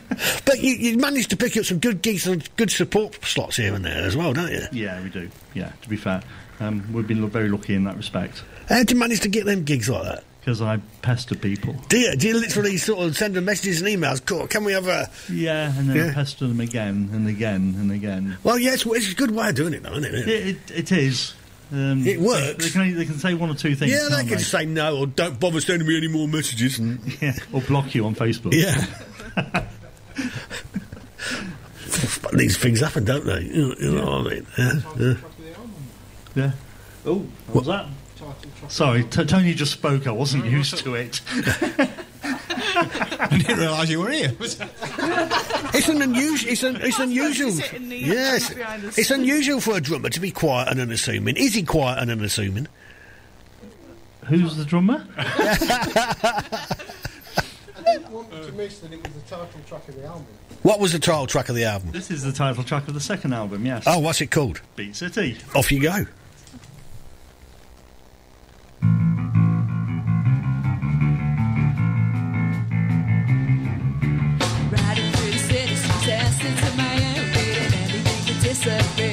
But you, you managed to pick up some good gigs and good support slots here and there as well, don't you? Yeah, we do. Yeah, to be fair, um, we've been very lucky in that respect How do you manage to get them gigs like that? because I pester people. Do you, do you literally sort of send them messages and emails? Cool, can we have a. Yeah, and then Yeah. I pester them again and again and again. Well, yeah, it's, it's a good way of doing it, though, isn't it? It, it, it is. Um, It works. They, they can, they can say one or two things. yeah, they can't can say no or don't bother sending me any more messages. And Yeah, or block you on Facebook. Yeah. but these things happen, don't they? You, you know what I mean? Yeah, yeah. Yeah. Oh, what was that? Sorry, t- Tony just spoke. I wasn't used to it. I didn't realise you were here. It's an unusual. It's, un, it's unusual. Yes, it's unusual for a drummer to be quiet and unassuming. Is he quiet and unassuming? Who's the drummer? I didn't want to miss that it was the title track of the album. What was the trial track of the album? This is the title track of the second album. Yes. Oh, what's it called? Beat City. Off you go. Everything could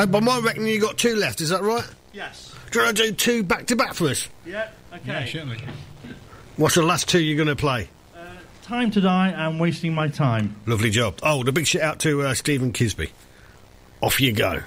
So, by my reckoning, you got two left. Is that right? Yes. Do you want to do two back to back for us? Yeah. Okay. Yeah, certainly. What's the last two you're going to play? Time to die and wasting my time. Lovely job. Oh, the big shout out to uh, Stephen Kisby. Off you go.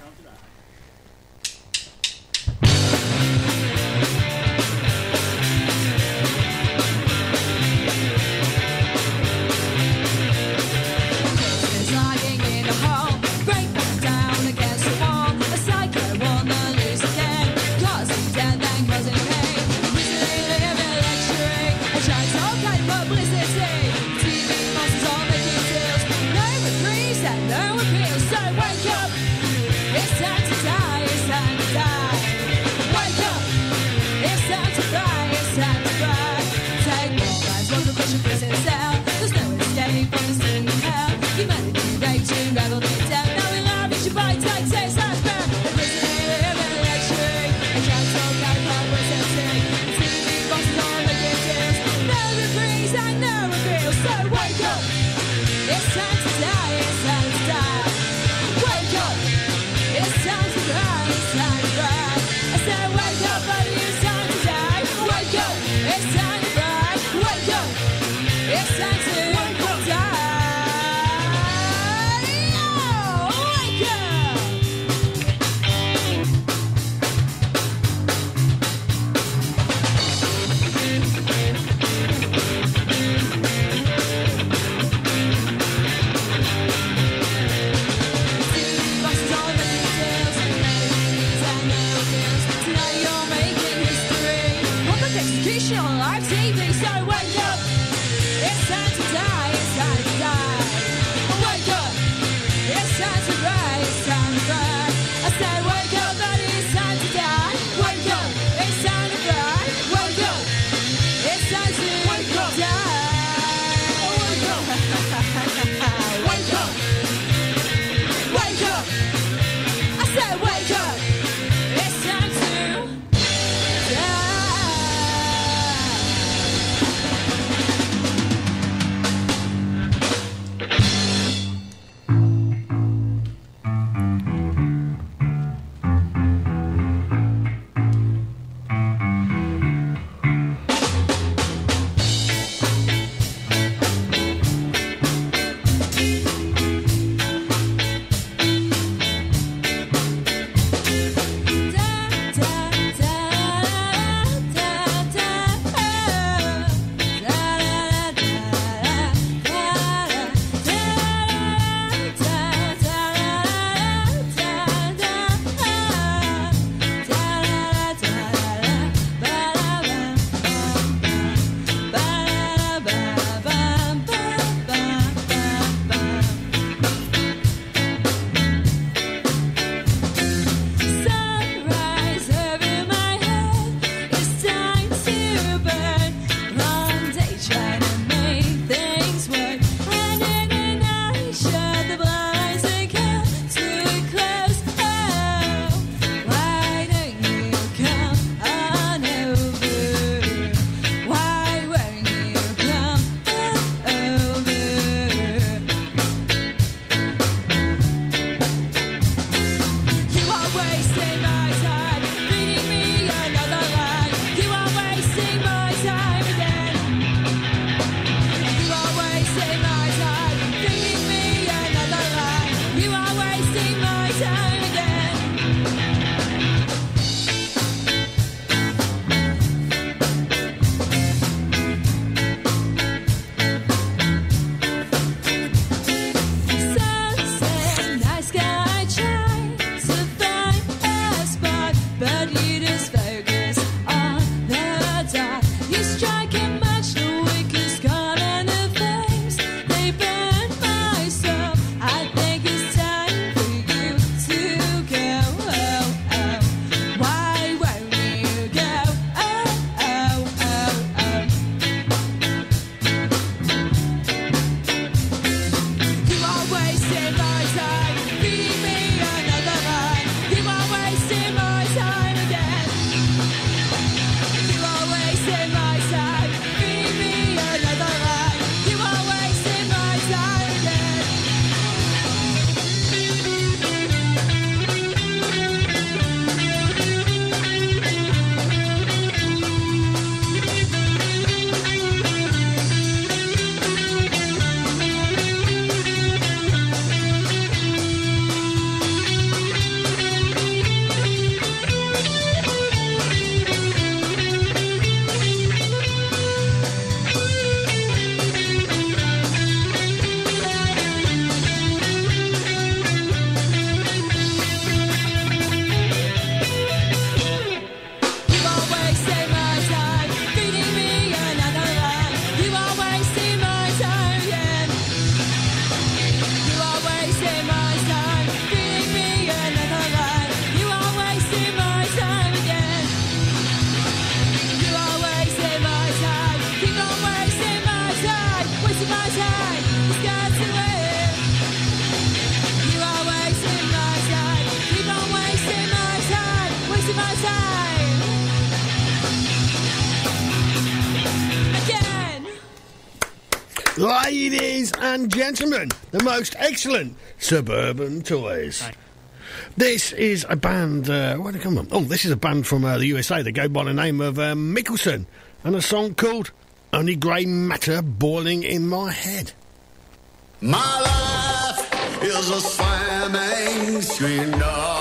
this time. and gentlemen, the most excellent suburban toys. This is a band. Uh, where did it come from? Oh, this is a band from uh, the USA. They go by the name of uh, Mickelson, and a song called "Only Grey Matter Boiling in My Head." My life is a swimming stream.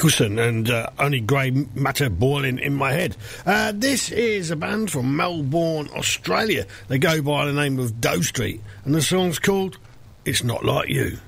Mickelson and uh, only grey matter boiling in my head. Uh, this is a band from Melbourne, Australia. They go by the name of Doe Street, and the song's called "It's Not Like You."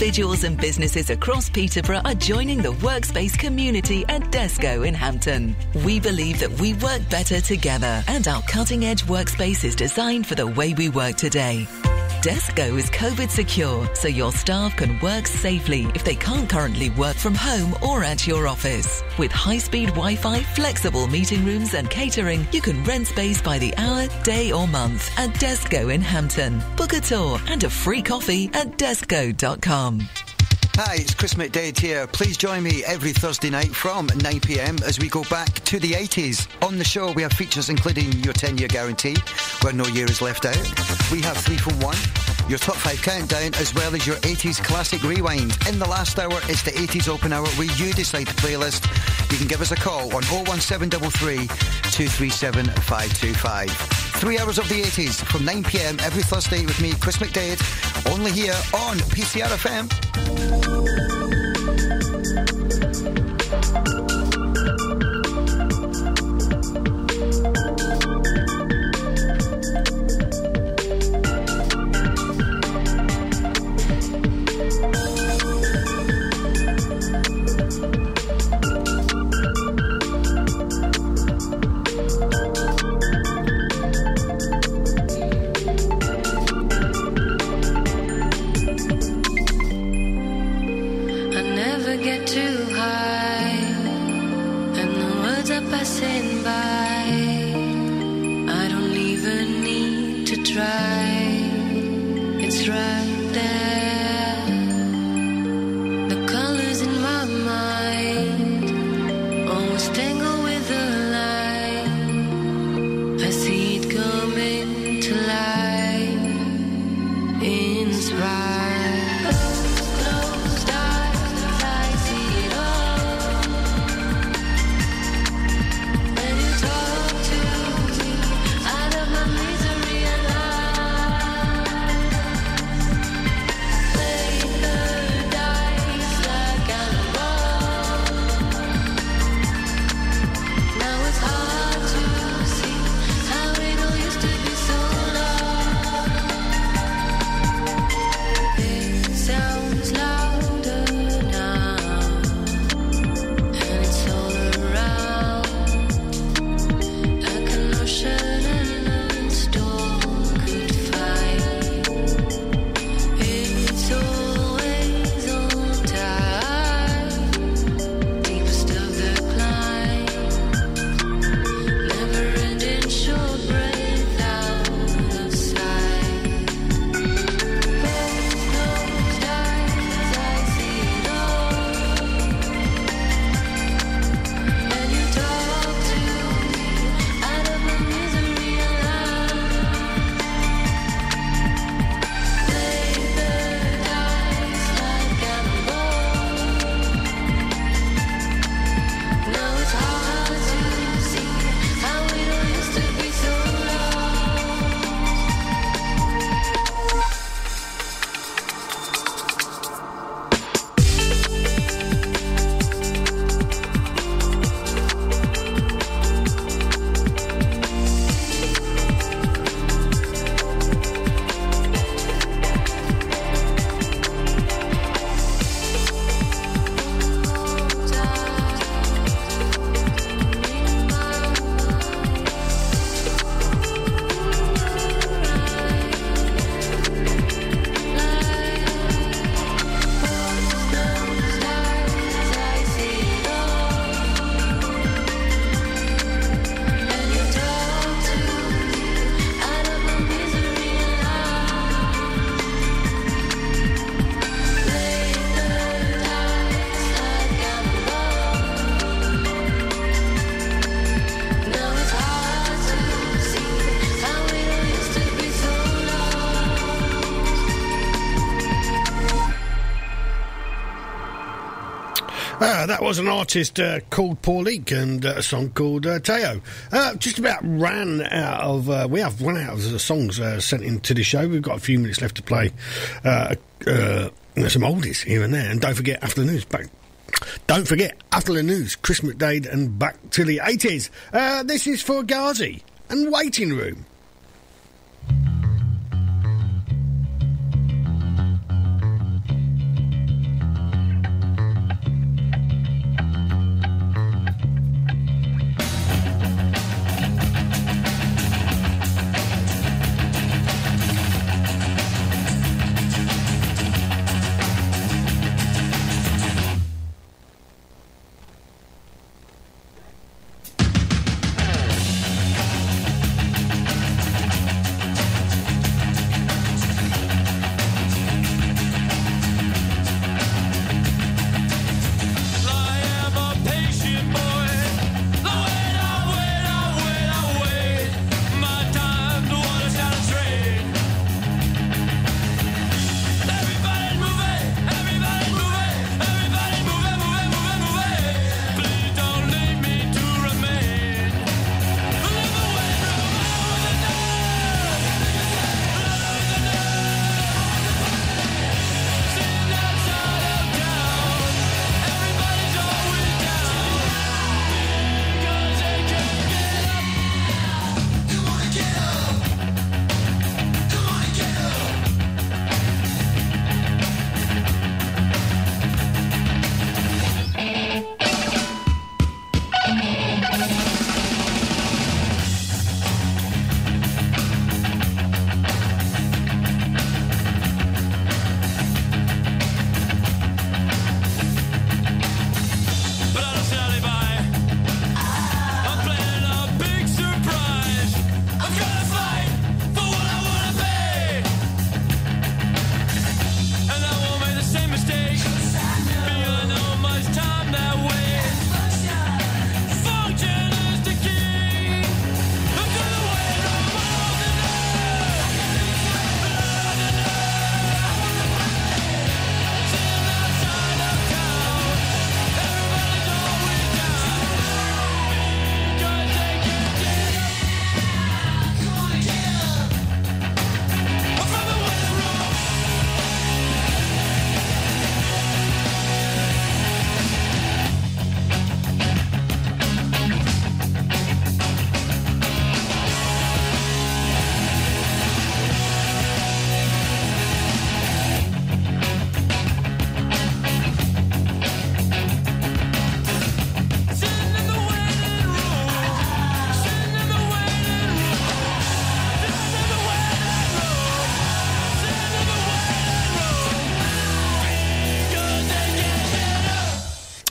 Individuals and businesses across Peterborough are joining the workspace community at Desco in Hampton. We believe that we work better together and our cutting edge workspace is designed for the way we work today. Desco is COVID secure, so your staff can work safely if they can't currently work from home or at your office. With high speed Wi Fi, flexible meeting rooms, and catering, you can rent space by the hour, day, or month at Desco in Hampton. Book a tour and a free coffee at desco.com. Hi, it's Chris McDade here. Please join me every Thursday night from 9pm as we go back to the 80s. On the show, we have features including your 10 year guarantee, where no year is left out. We have 3 from 1, your top 5 countdown, as well as your 80s classic rewind. In the last hour, it's the 80s open hour where you decide the playlist. You can give us a call on 01733 237 525. Three hours of the 80s from 9pm every Thursday with me, Chris McDade, only here on PCR that was an artist uh, called Pauliq and uh, a song called uh, Teo. Uh, just about ran out of. Uh, we have run out of the songs sent into the show. We've got a few minutes left to play some oldies here and there. And don't forget, after the news, back. Don't forget, after the news, Chris McDade and back to the 80s. Uh, this is Fugazi and Waiting Room.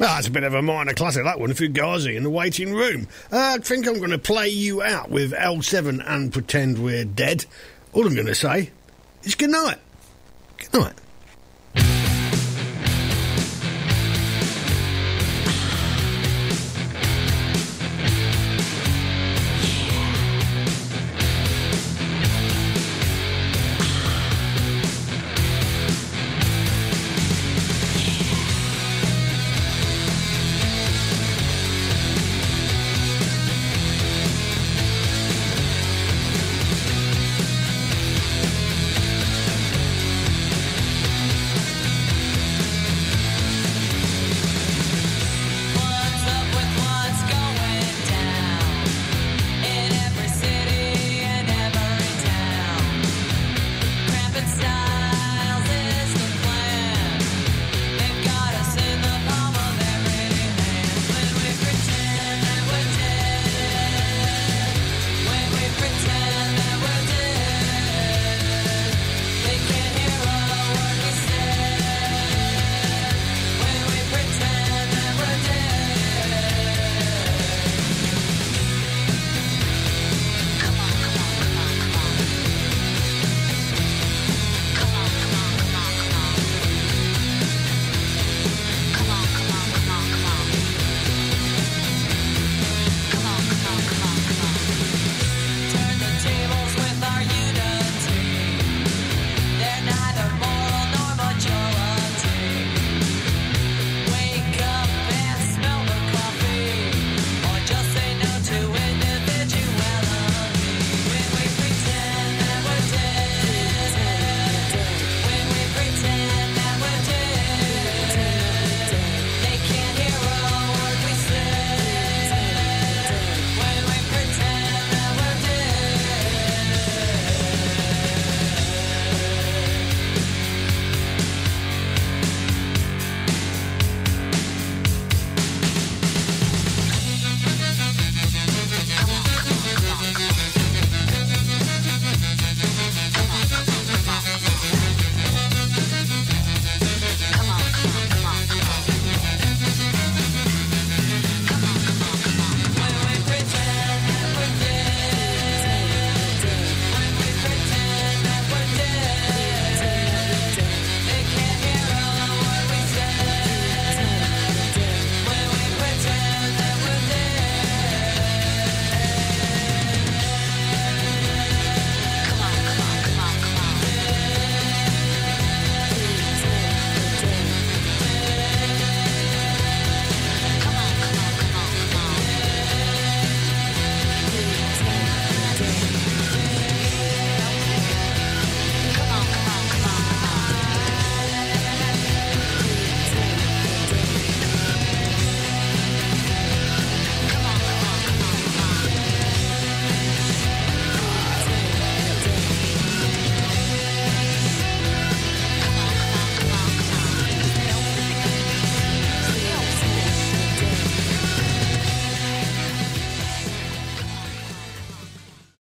Ah, it's a bit of a minor classic, that one, Fugazi in the waiting room. Uh, I think I'm going to play you out with L7 and pretend we're dead. All I'm going to say is good night. Good night.